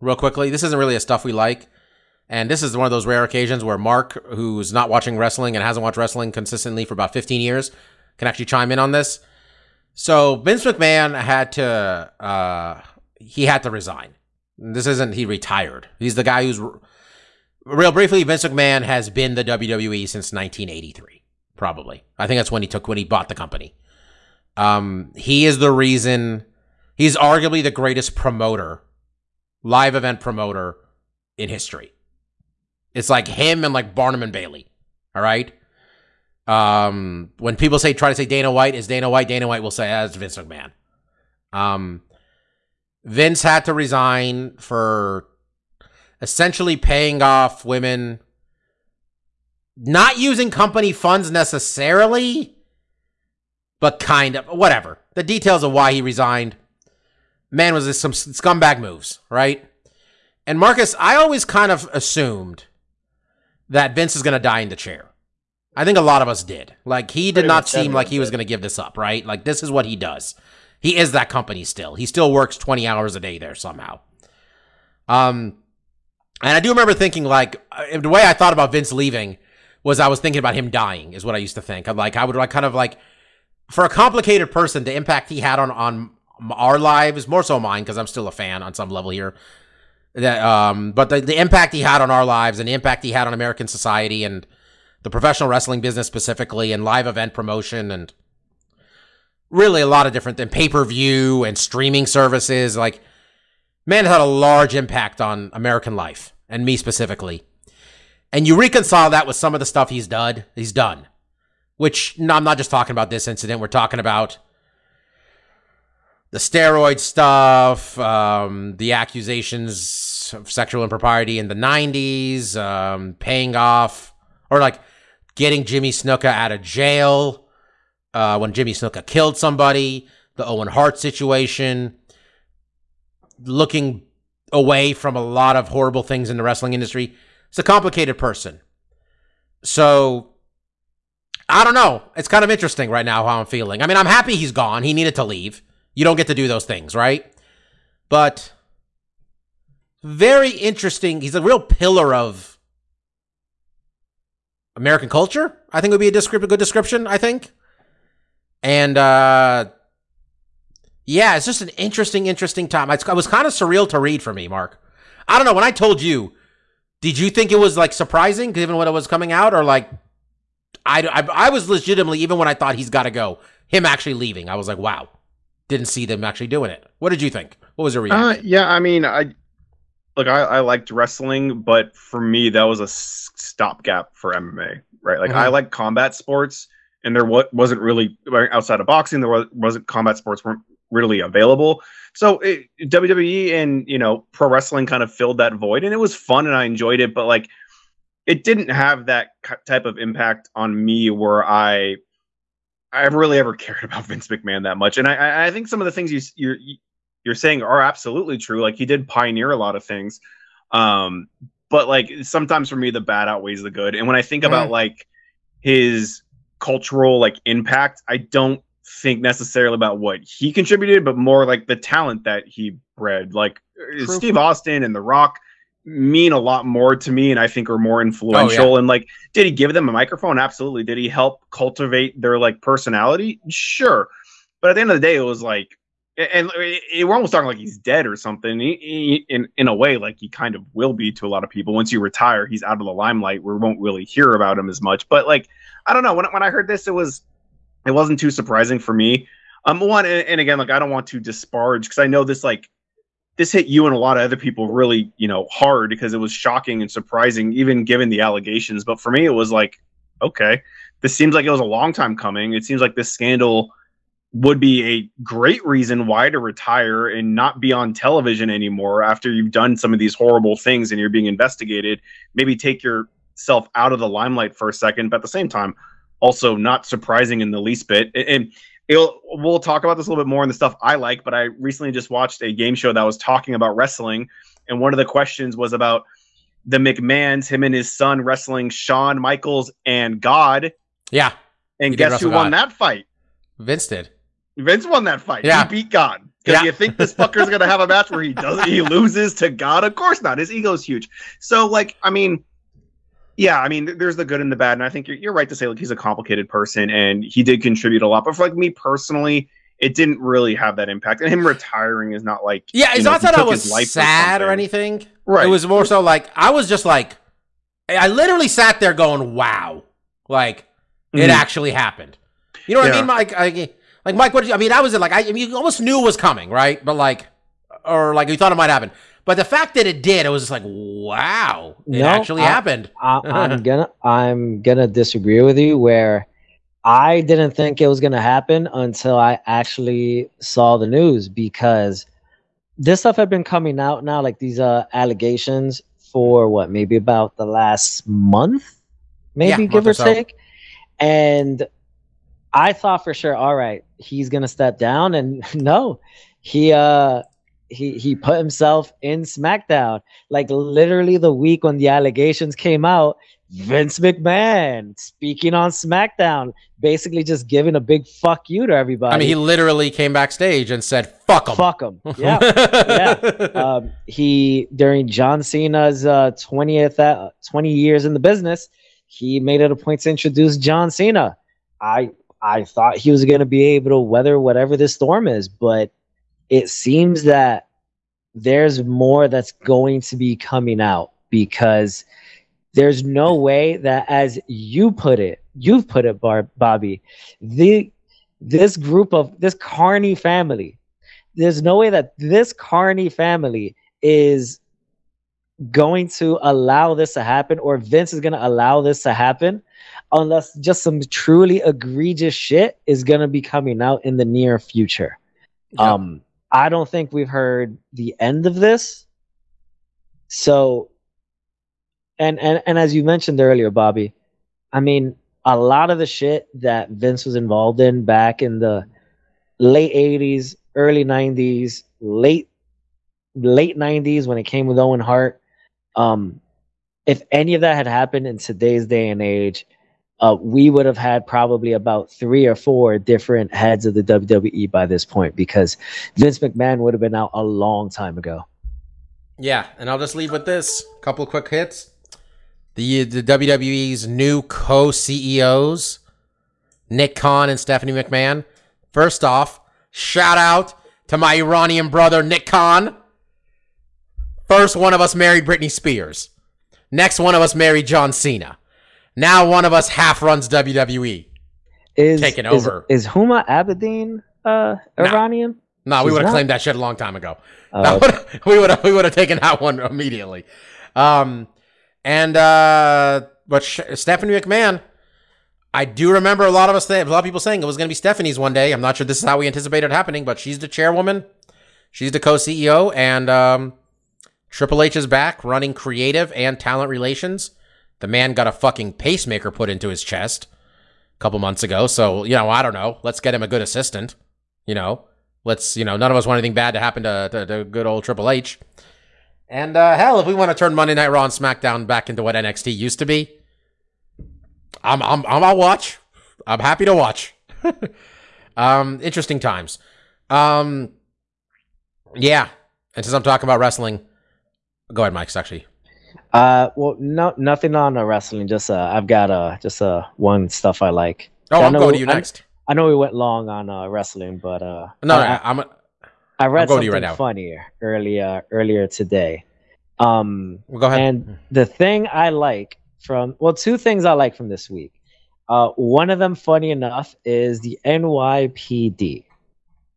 real quickly. This isn't really a stuff we like, and this is one of those rare occasions where Mark, who's not watching wrestling and hasn't watched wrestling consistently for about 15 years, can actually chime in on this. So Vince McMahon had to uh he had to resign. This isn't he retired. He's the guy who's real briefly Vince McMahon has been the WWE since 1983 probably. I think that's when he took when he bought the company. Um he is the reason he's arguably the greatest promoter live event promoter in history. It's like him and like Barnum and Bailey. All right? Um, when people say try to say Dana White is Dana White, Dana White will say as Vince McMahon. Um, Vince had to resign for essentially paying off women, not using company funds necessarily, but kind of whatever. The details of why he resigned. Man, was this some scumbag moves, right? And Marcus, I always kind of assumed that Vince is going to die in the chair. I think a lot of us did. Like he did Pretty not seem like he was going to give this up, right? Like this is what he does. He is that company still. He still works 20 hours a day there somehow. Um and I do remember thinking like uh, the way I thought about Vince leaving was I was thinking about him dying is what I used to think. I'm like I would like kind of like for a complicated person the impact he had on on our lives, more so mine because I'm still a fan on some level here. That um but the the impact he had on our lives and the impact he had on American society and the professional wrestling business specifically and live event promotion and really a lot of different than pay-per-view and streaming services like man had a large impact on american life and me specifically and you reconcile that with some of the stuff he's done, he's done. Which no, I'm not just talking about this incident. We're talking about the steroid stuff, um, the accusations of sexual impropriety in the 90s, um, paying off, or like getting Jimmy Snuka out of jail uh, when Jimmy Snuka killed somebody, the Owen Hart situation, looking away from a lot of horrible things in the wrestling industry. It's a complicated person. So I don't know. It's kind of interesting right now how I'm feeling. I mean, I'm happy he's gone. He needed to leave. You don't get to do those things, right? But very interesting. He's a real pillar of American culture. I think would be a, descript- a good description. I think, and uh, yeah, it's just an interesting, interesting time. It's, it was kind of surreal to read for me, Mark. I don't know. When I told you, did you think it was like surprising given what it was coming out, or like I, I, I was legitimately even when I thought he's got to go, him actually leaving, I was like, wow, didn't see them actually doing it. What did you think? What was your Uh, reaction? yeah, I mean, I look, I, I liked wrestling, but for me, that was a stopgap for MMA, right? Like, I Mhm. like combat sports, and there wa- wasn't really outside of boxing, there was, wasn't combat sports weren't really available. So it, WWE and you know pro wrestling kind of filled that void, and it was fun, and I enjoyed it, but like, it didn't have that type of impact on me where I. I really ever cared about Vince McMahon that much, and I- I, think some of the things you, s- you're saying are absolutely true. Like he did pioneer a lot of things. Um, but like sometimes for me the bad outweighs the good. And when I think about like his cultural like impact, I don't think necessarily about what he contributed, but more like the talent that he bred. Like True. Steve Austin and The Rock mean a lot more to me and I think are more influential. And like, did he give them a microphone? Absolutely. Did he help cultivate their like personality? Sure. But at the end of the day, it was like and it, we're almost talking like he's dead or something. He, he, in in a way, like he kind of will be to a lot of people. Once you retire, he's out of the limelight. We won't really hear about him as much. But like, I don't know. When when I heard this, it was it wasn't too surprising for me. Um, one and, and again, like I don't want to disparage because I know this like this hit you and a lot of other people really you know hard because it was shocking and surprising, even given the allegations. But for me, it was like, okay, this seems like it was a long time coming. It seems like this scandal would be a great reason why to retire and not be on television anymore after you've done some of these horrible things and you're being investigated. Maybe take yourself out of the limelight for a second, but at the same time, also not surprising in the least bit. And it'll, we'll talk about this a little bit more in the stuff I like, but I recently just watched a game show that was talking about wrestling. And one of the questions was about the McMahons, him and his son wrestling Shawn Michaels and God. yeah, And guess who wrestle won that fight? Vince did. Vince won that fight. Yeah. He beat God. Because Yeah. you think this fucker's gonna have a match where he doesn't he loses to God? Of course not. His ego's huge. So like, I mean, yeah, I mean, there's the good and the bad, and I think you're, you're right to say like he's a complicated person and he did contribute a lot. But for like me personally, it didn't really have that impact. And him retiring is not like Yeah, it's know, not that I was sad or something. anything. Right. It was more so like I was just like I literally sat there going, "Wow!" Like it Mhm. actually happened. You know what I mean, Mike? I, like Mike, what did you? I mean, I was like, I, I mean, you almost knew it was coming, right? But like, or like you thought it might happen. But the fact that it did, it was just like, wow, it No, actually I- happened. I, I'm gonna I'm gonna disagree with you where I didn't think it was gonna happen until I actually saw the news because this stuff had been coming out now, like these uh allegations for what maybe about the last month, maybe Yeah, give or so. take. And I thought for sure, all right, he's gonna step down, and no, he uh he he put himself in SmackDown. Like literally the week when the allegations came out, Vince McMahon speaking on SmackDown, basically just giving a big fuck you to everybody. I mean, he literally came backstage and said, "Fuck him." fuck him. Yeah. yeah. um, he during John Cena's uh, 20th uh, 20 years in the business, he made it a point to introduce John Cena. I I thought he was going to be able to weather whatever this storm is, but it seems that there's more that's going to be coming out because there's no way that as you put it, you've put it Bar- Bobby, the this group of this Carney family there's no way that this Carney family is going to allow this to happen, or Vince is going to allow this to happen, unless just some truly egregious shit is going to be coming out in the near future. Yeah. Um, I don't think we've heard the end of this. So, and and and as you mentioned earlier, Bobby, I mean, a lot of the shit that Vince was involved in back in the late '80s, early '90s, late late '90s when it came with Owen Hart. Um, if any of that had happened in today's day and age, uh, we would have had probably about three or four different heads of the WWE by this point because Vince McMahon would have been out a long time ago. Yeah, and I'll just leave with this a couple quick hits. The the WWE's new co CEOs, Nick Khan and Stephanie McMahon. First off, shout out to my Iranian brother Nick Khan. First one of us married Britney Spears. Next one of us married John Cena. Now one of us half runs WWE. Is Taking over. Is, Huma Abedin uh, Iranian? No, we would have claimed that shit a long time ago. Uh, That would we would have we would have taken that one immediately. Um, and uh, but Sh- Stephanie McMahon, I do remember a lot of us a lot of people saying it was going to be Stephanie's one day. I'm not sure this is how we anticipated it happening, but she's the chairwoman, she's the co-CEO, and um, Triple H is back running creative and talent relations. The man got a fucking pacemaker put into his chest a couple months ago, so you know I don't know. Let's get him a good assistant. You know, let's you know none of us want anything bad to happen to, to, to good old Triple H. And uh, hell, if we want to turn Monday Night Raw and SmackDown back into what NXT used to be, I'm I'm, I'm I'll watch. I'm happy to watch. um, interesting times. Um, yeah. And since I'm talking about wrestling, go ahead, Mike. Actually, Uh, well, no, nothing on uh, wrestling. Just uh, I've got uh, just uh, one stuff I like. oh, I I'm know- going to you I- next. I know we went long on uh, wrestling, but uh, No, I, no, I'm. I read something right funnier earlier earlier today. Um, Well, go ahead. And the thing I like from well, two things I like from this week. Uh, one of them, funny enough, is the NYPD,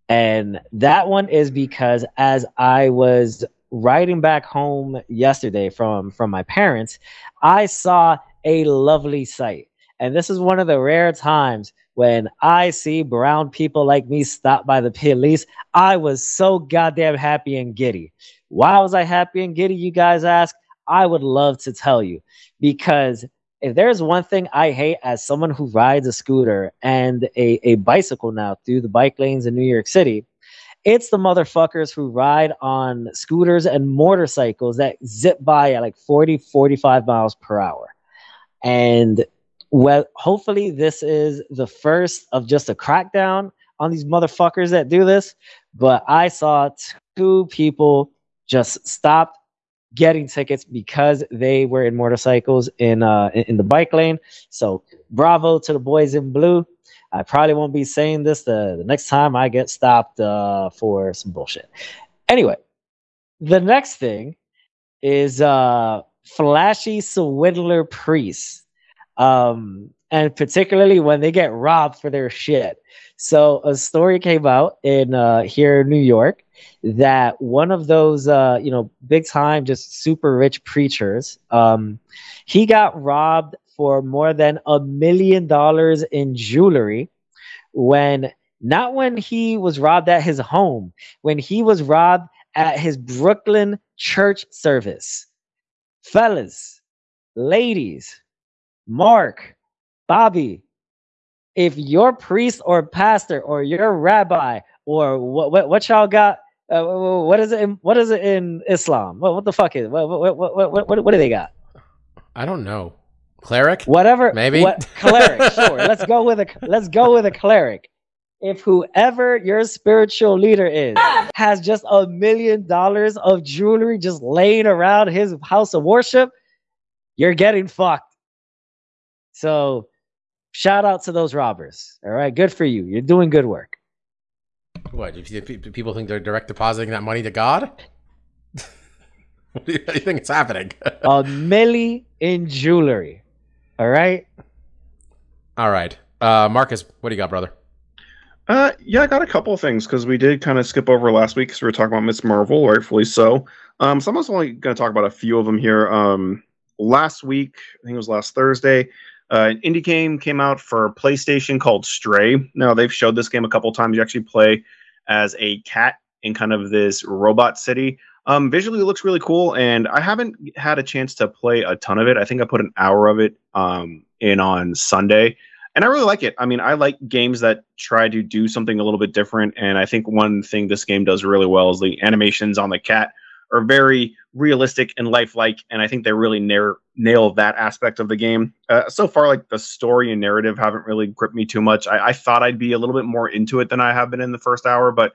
and that one is because as I was riding back home yesterday from from my parents, I saw a lovely sight, and this is one of the rare times when I see brown people like me stopped by the police. I was so goddamn happy and giddy. Why was I happy and giddy, you guys ask? I would love to tell you because if there's one thing I hate as someone who rides a scooter and a, a bicycle now through the bike lanes in New York City, it's the motherfuckers who ride on scooters and motorcycles that zip by at like 40, 45 miles per hour. And well, hopefully, this is the first of just a crackdown on these motherfuckers that do this. But I saw two people just stopped getting tickets because they were in motorcycles in uh in, in the bike lane. So bravo to the boys in blue. I probably won't be saying this the, the next time I get stopped uh for some bullshit. Anyway, the next thing is uh flashy swindler priests. Um and particularly when they get robbed for their shit. So a story came out in uh here in New York that one of those uh you know big time just super rich preachers um he got robbed for more than a million dollars in jewelry when not when he was robbed at his home when he was robbed at his Brooklyn church service fellas ladies mark bobby if your priest or pastor or your rabbi or what what, what y'all got uh, wh- wh- what is it in, what is it in islam what, what the fuck is it? what, what, what, what, what, what do they got I don't know. Cleric? whatever Maybe. what cleric sure let's go with a let's go with a cleric if whoever your spiritual leader is has just a million dollars of jewelry just laying around his house of worship you're getting fucked so shout out to those robbers all right good for you you're doing good work What? Do you- do people think they're direct depositing that money to God? what do you what do you think is happening? a milli in jewelry all right All right. Uh, Marcus, what do you got, brother? Uh, yeah, I got a couple of things because we did kind of skip over last week because we were talking about Miss Marvel, rightfully so. Um, so I'm also only going to talk about a few of them here. Um, last week, I think it was last Thursday, uh, an indie game came out for PlayStation called Stray. Now they've showed this game a couple times. You actually play as a cat in kind of this robot city. Um, visually, it looks really cool, and I haven't had a chance to play a ton of it. I think I put an hour of it um, in on Sunday and I really like it. I mean, I like games that try to do something a little bit different, and I think one thing this game does really well is the animations on the cat are very realistic and lifelike, and I think they really nail nail that aspect of the game. Uh, so far, like the story and narrative haven't really gripped me too much. I, I thought I'd be a little bit more into it than I have been in the first hour, but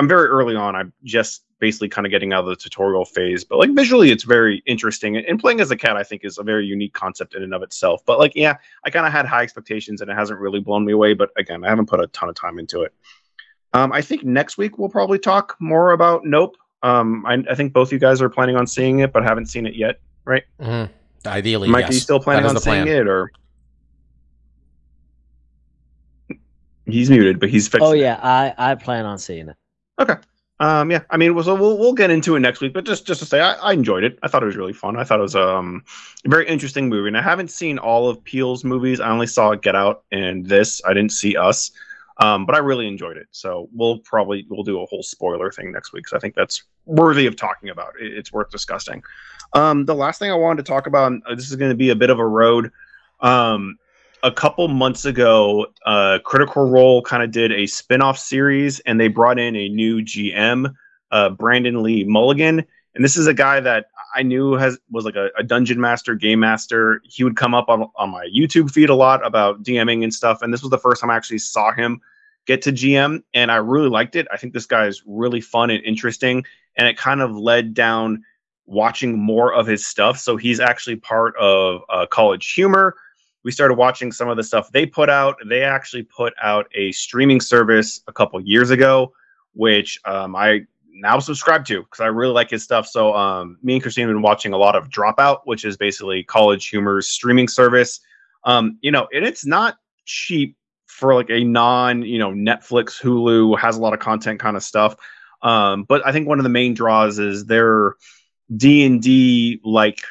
I'm very early on. I'm just basically kind of getting out of the tutorial phase. But like visually, it's very interesting. And playing as a cat, I think, is a very unique concept in and of itself. But like, yeah, I kind of had high expectations, and it hasn't really blown me away. But again, I haven't put a ton of time into it. Um, I think next week we'll probably talk more about Nope. Um, I, I, think both you guys are planning on seeing it, but haven't seen it yet, right? Mm-hmm. Ideally, Mike, yes. are you still planning on seeing it, or he's muted, but he's fixing Oh yeah, I I plan on seeing it. Okay. Um, yeah, I mean, so we'll we'll get into it next week, but just just to say, I, I enjoyed it. I thought it was really fun. I thought it was um, a very interesting movie, and I haven't seen all of Peele's movies. I only saw Get Out and this. I didn't see Us, um, but I really enjoyed it. So we'll probably we'll do a whole spoiler thing next week. So I think that's worthy of talking about. It, it's worth discussing. Um, the last thing I wanted to talk about, this is going to be a bit of a road. A couple months ago, uh, Critical Role kind of did a spin-off series, and they brought in a new GM, uh, Brennan Lee Mulligan. And this is a guy that I knew has was like a, a, dungeon master, game master. He would come up on, on my YouTube feed a lot about DMing and stuff. And this was the first time I actually saw him get to GM, and I really liked it. I think this guy is really fun and interesting, and it kind of led down watching more of his stuff. So he's actually part of uh, College Humor we started watching some of the stuff they put out. They actually put out a streaming service a couple years ago, which um, I now subscribe to because I really like his stuff. So um, me and Christine have been watching a lot of Dropout, which is basically College Humor's streaming service. Um, you know, and it's not cheap for like a non, you know, Netflix, Hulu has a lot of content kind of stuff. Um, but I think one of the main draws is their D and D like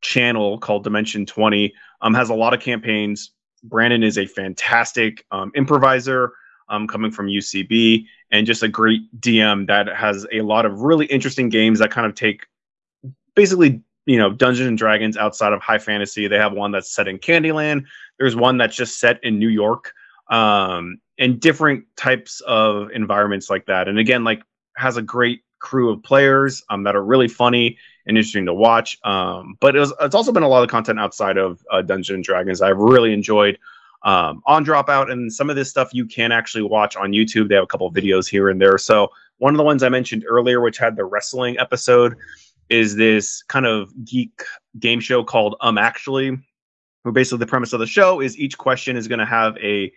channel called Dimension Twenty um, has a lot of campaigns. Brennan is a fantastic um, improviser um, coming from UCB and just a great DM that has a lot of really interesting games that kind of take basically you know Dungeons and Dragons outside of high fantasy. They have one that's set in Candyland. There's one that's just set in New York, um, and different types of environments like that. And again, like has a great crew of players um, that are really funny and interesting to watch. Um, but it was, it's also been a lot of content outside of uh, Dungeons and Dragons I've really enjoyed um, on Dropout, and some of this stuff you can actually watch on YouTube. They have a couple videos here and there. So one of the ones I mentioned earlier, which had the wrestling episode, is this kind of geek game show called Um Actually. Where basically the premise of the show is each question is going to have a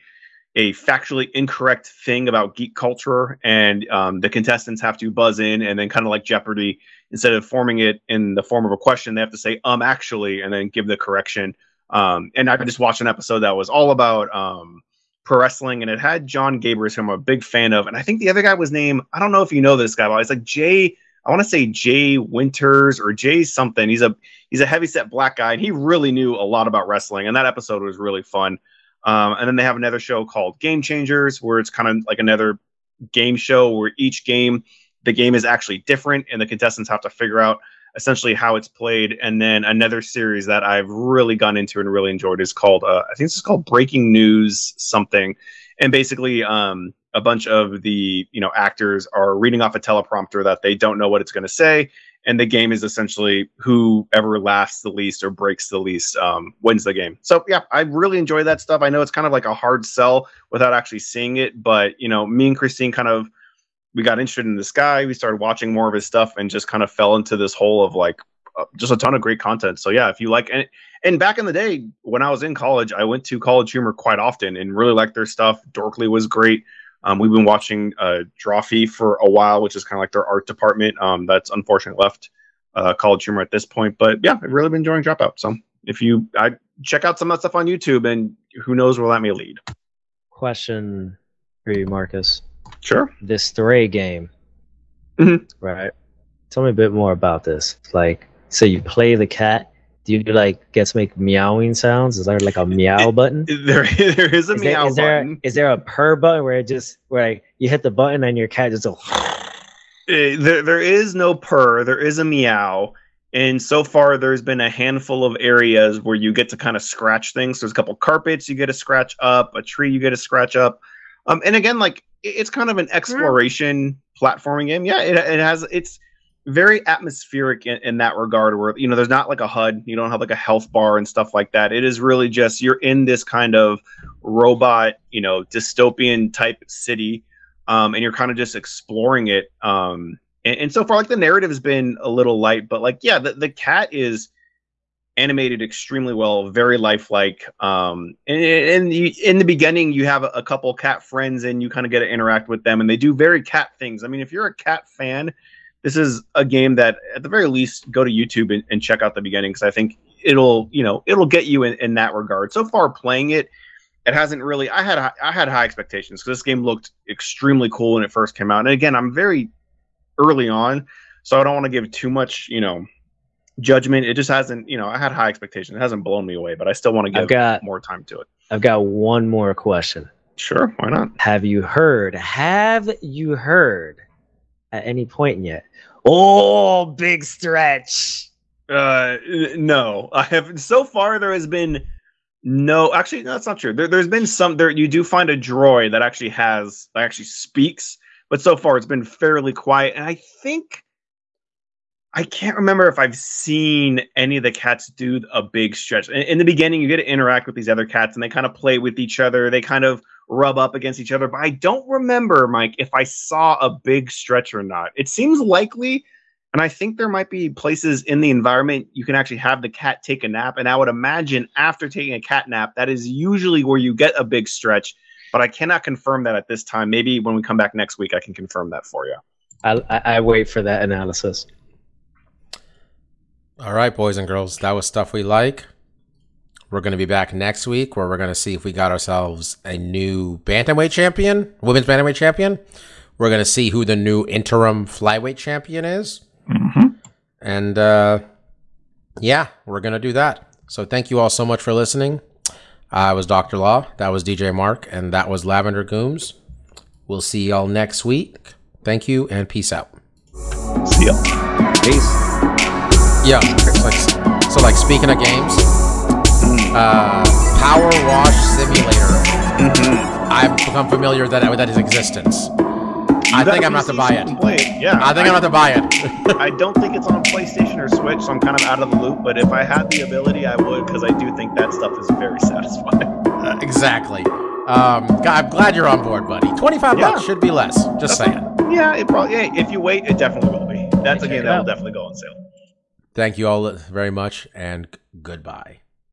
a factually incorrect thing about geek culture, and um, the contestants have to buzz in and then kind of like Jeopardy, instead of forming it in the form of a question, they have to say um actually and then give the correction. Um, and I just watched an episode that was all about um, pro wrestling, and it had Jon Gabrus, who I'm a big fan of, and I think the other guy was named I don't know if you know this guy, but it's like Jay. I want to say Jay Winters or Jay something. He's a he's a heavyset black guy, and he really knew a lot about wrestling. And that episode was really fun. Um, and then they have another show called Game Changers, where it's kind of like another game show where each game, the game is actually different, and the contestants have to figure out essentially how it's played. And then another series that I've really gone into and really enjoyed is called, uh, I think this is called Breaking News something. And basically, um, a bunch of the you know actors are reading off a teleprompter that they don't know what it's going to say and the game is essentially whoever laughs the least or breaks the least um, wins the game. So yeah, I really enjoy that stuff. I know it's kind of like a hard sell without actually seeing it, but you know, me and Christine kind of we got interested in this guy. We started watching more of his stuff and just kind of fell into this hole of like uh, just a ton of great content. So yeah, if you like and and back in the day when I was in college, I went to College Humor quite often and really liked their stuff. Dorkly was great. Um, we've been watching uh, Drawfee for a while, which is kind of like their art department. Um, that's unfortunately left uh, College Humor at this point, but yeah, I've really been enjoying Dropout. So if you I check out some of that stuff on YouTube, and who knows where that may lead. Question: for you, Marcus. Sure. This Stray game. Mhm. Right. Tell me a bit more about this. Like, so you play the cat. Do you like get to make meowing sounds? Is there like a meow button? There, there is a Is there, meow is there button. is there a purr button where it just where like, you hit the button and your cat just go? Uh, there, there is no purr. There is a meow. And so far, there's been a handful of areas where you get to kind of scratch things. There's a couple carpets you get to scratch up, a tree you get to scratch up. Um, and again, like it's kind of an exploration platforming game. Yeah, it, it has. It's very atmospheric in, in that regard. Where you know, there's not like a HUD. You don't have like a health bar and stuff like that. It is really just you're in this kind of robot, you know, dystopian type city um, and you're kind of just exploring it. Um, and, and so far, like the narrative has been a little light, but like yeah, the, the cat is animated extremely well, very lifelike. Um, and, and you, in the beginning, you have a, a couple cat friends, and you kind of get to interact with them, and they do very cat things. I mean, if you're a cat fan, this is a game that at the very least go to YouTube and, and check out the beginning because I think it'll you know it'll get you in, in that regard. So far, playing it it hasn't really i had i had high expectations because this game looked extremely cool when it first came out and again i'm very early on so i don't want to give too much you know judgment it just hasn't you know i had high expectations it hasn't blown me away but i still want to I've give got more time to it I've got one more question. sure why not Have you heard? Have you heard at any point yet? Oh, big stretch. uh no i have so far there has been no actually no, that's not true there, there's been some there you do find a droid that actually has that actually speaks but so far it's been fairly quiet and i think I can't remember if I've seen any of the cats do a big stretch. In, in the beginning, you get to interact with these other cats and they kind of play with each other. They kind of rub up against each other. But I don't remember, Mike, if I saw a big stretch or not. It seems likely. And I think there might be places in the environment you can actually have the cat take a nap. And I would imagine after taking a cat nap, that is usually where you get a big stretch. But I cannot confirm that at this time. Maybe when we come back next week, I can confirm that for you. I, I, I wait for that analysis. All right, boys and girls, that was stuff we like. We're going to be back next week where we're going to see if we got ourselves a new bantamweight champion, women's bantamweight champion. We're going to see who the new interim flyweight champion is. And uh, yeah, we're going to do that. So thank you all so much for listening. I was Dr. Law, that was DJ Mark, and that was Lavender Gooms. We'll see y'all next week. Thank you and peace out. See ya. Peace. Yeah. Like, so, like, speaking of games, uh, Power Wash Simulator. I've become familiar that with that his existence. I think I'm gonna buy it. Play it. Yeah, I think I'm gonna buy it. I don't think it's on PlayStation or Switch, so I'm kind of out of the loop. But if I had the ability, I would, because I do think that stuff is very satisfying. exactly. Um, I'm glad you're on board, buddy. Twenty-five Yeah. bucks should be less. Just saying. yeah, it probably. Yeah, if you wait, it definitely will be. That's a game that will definitely go on sale. Thank you all very much, and goodbye.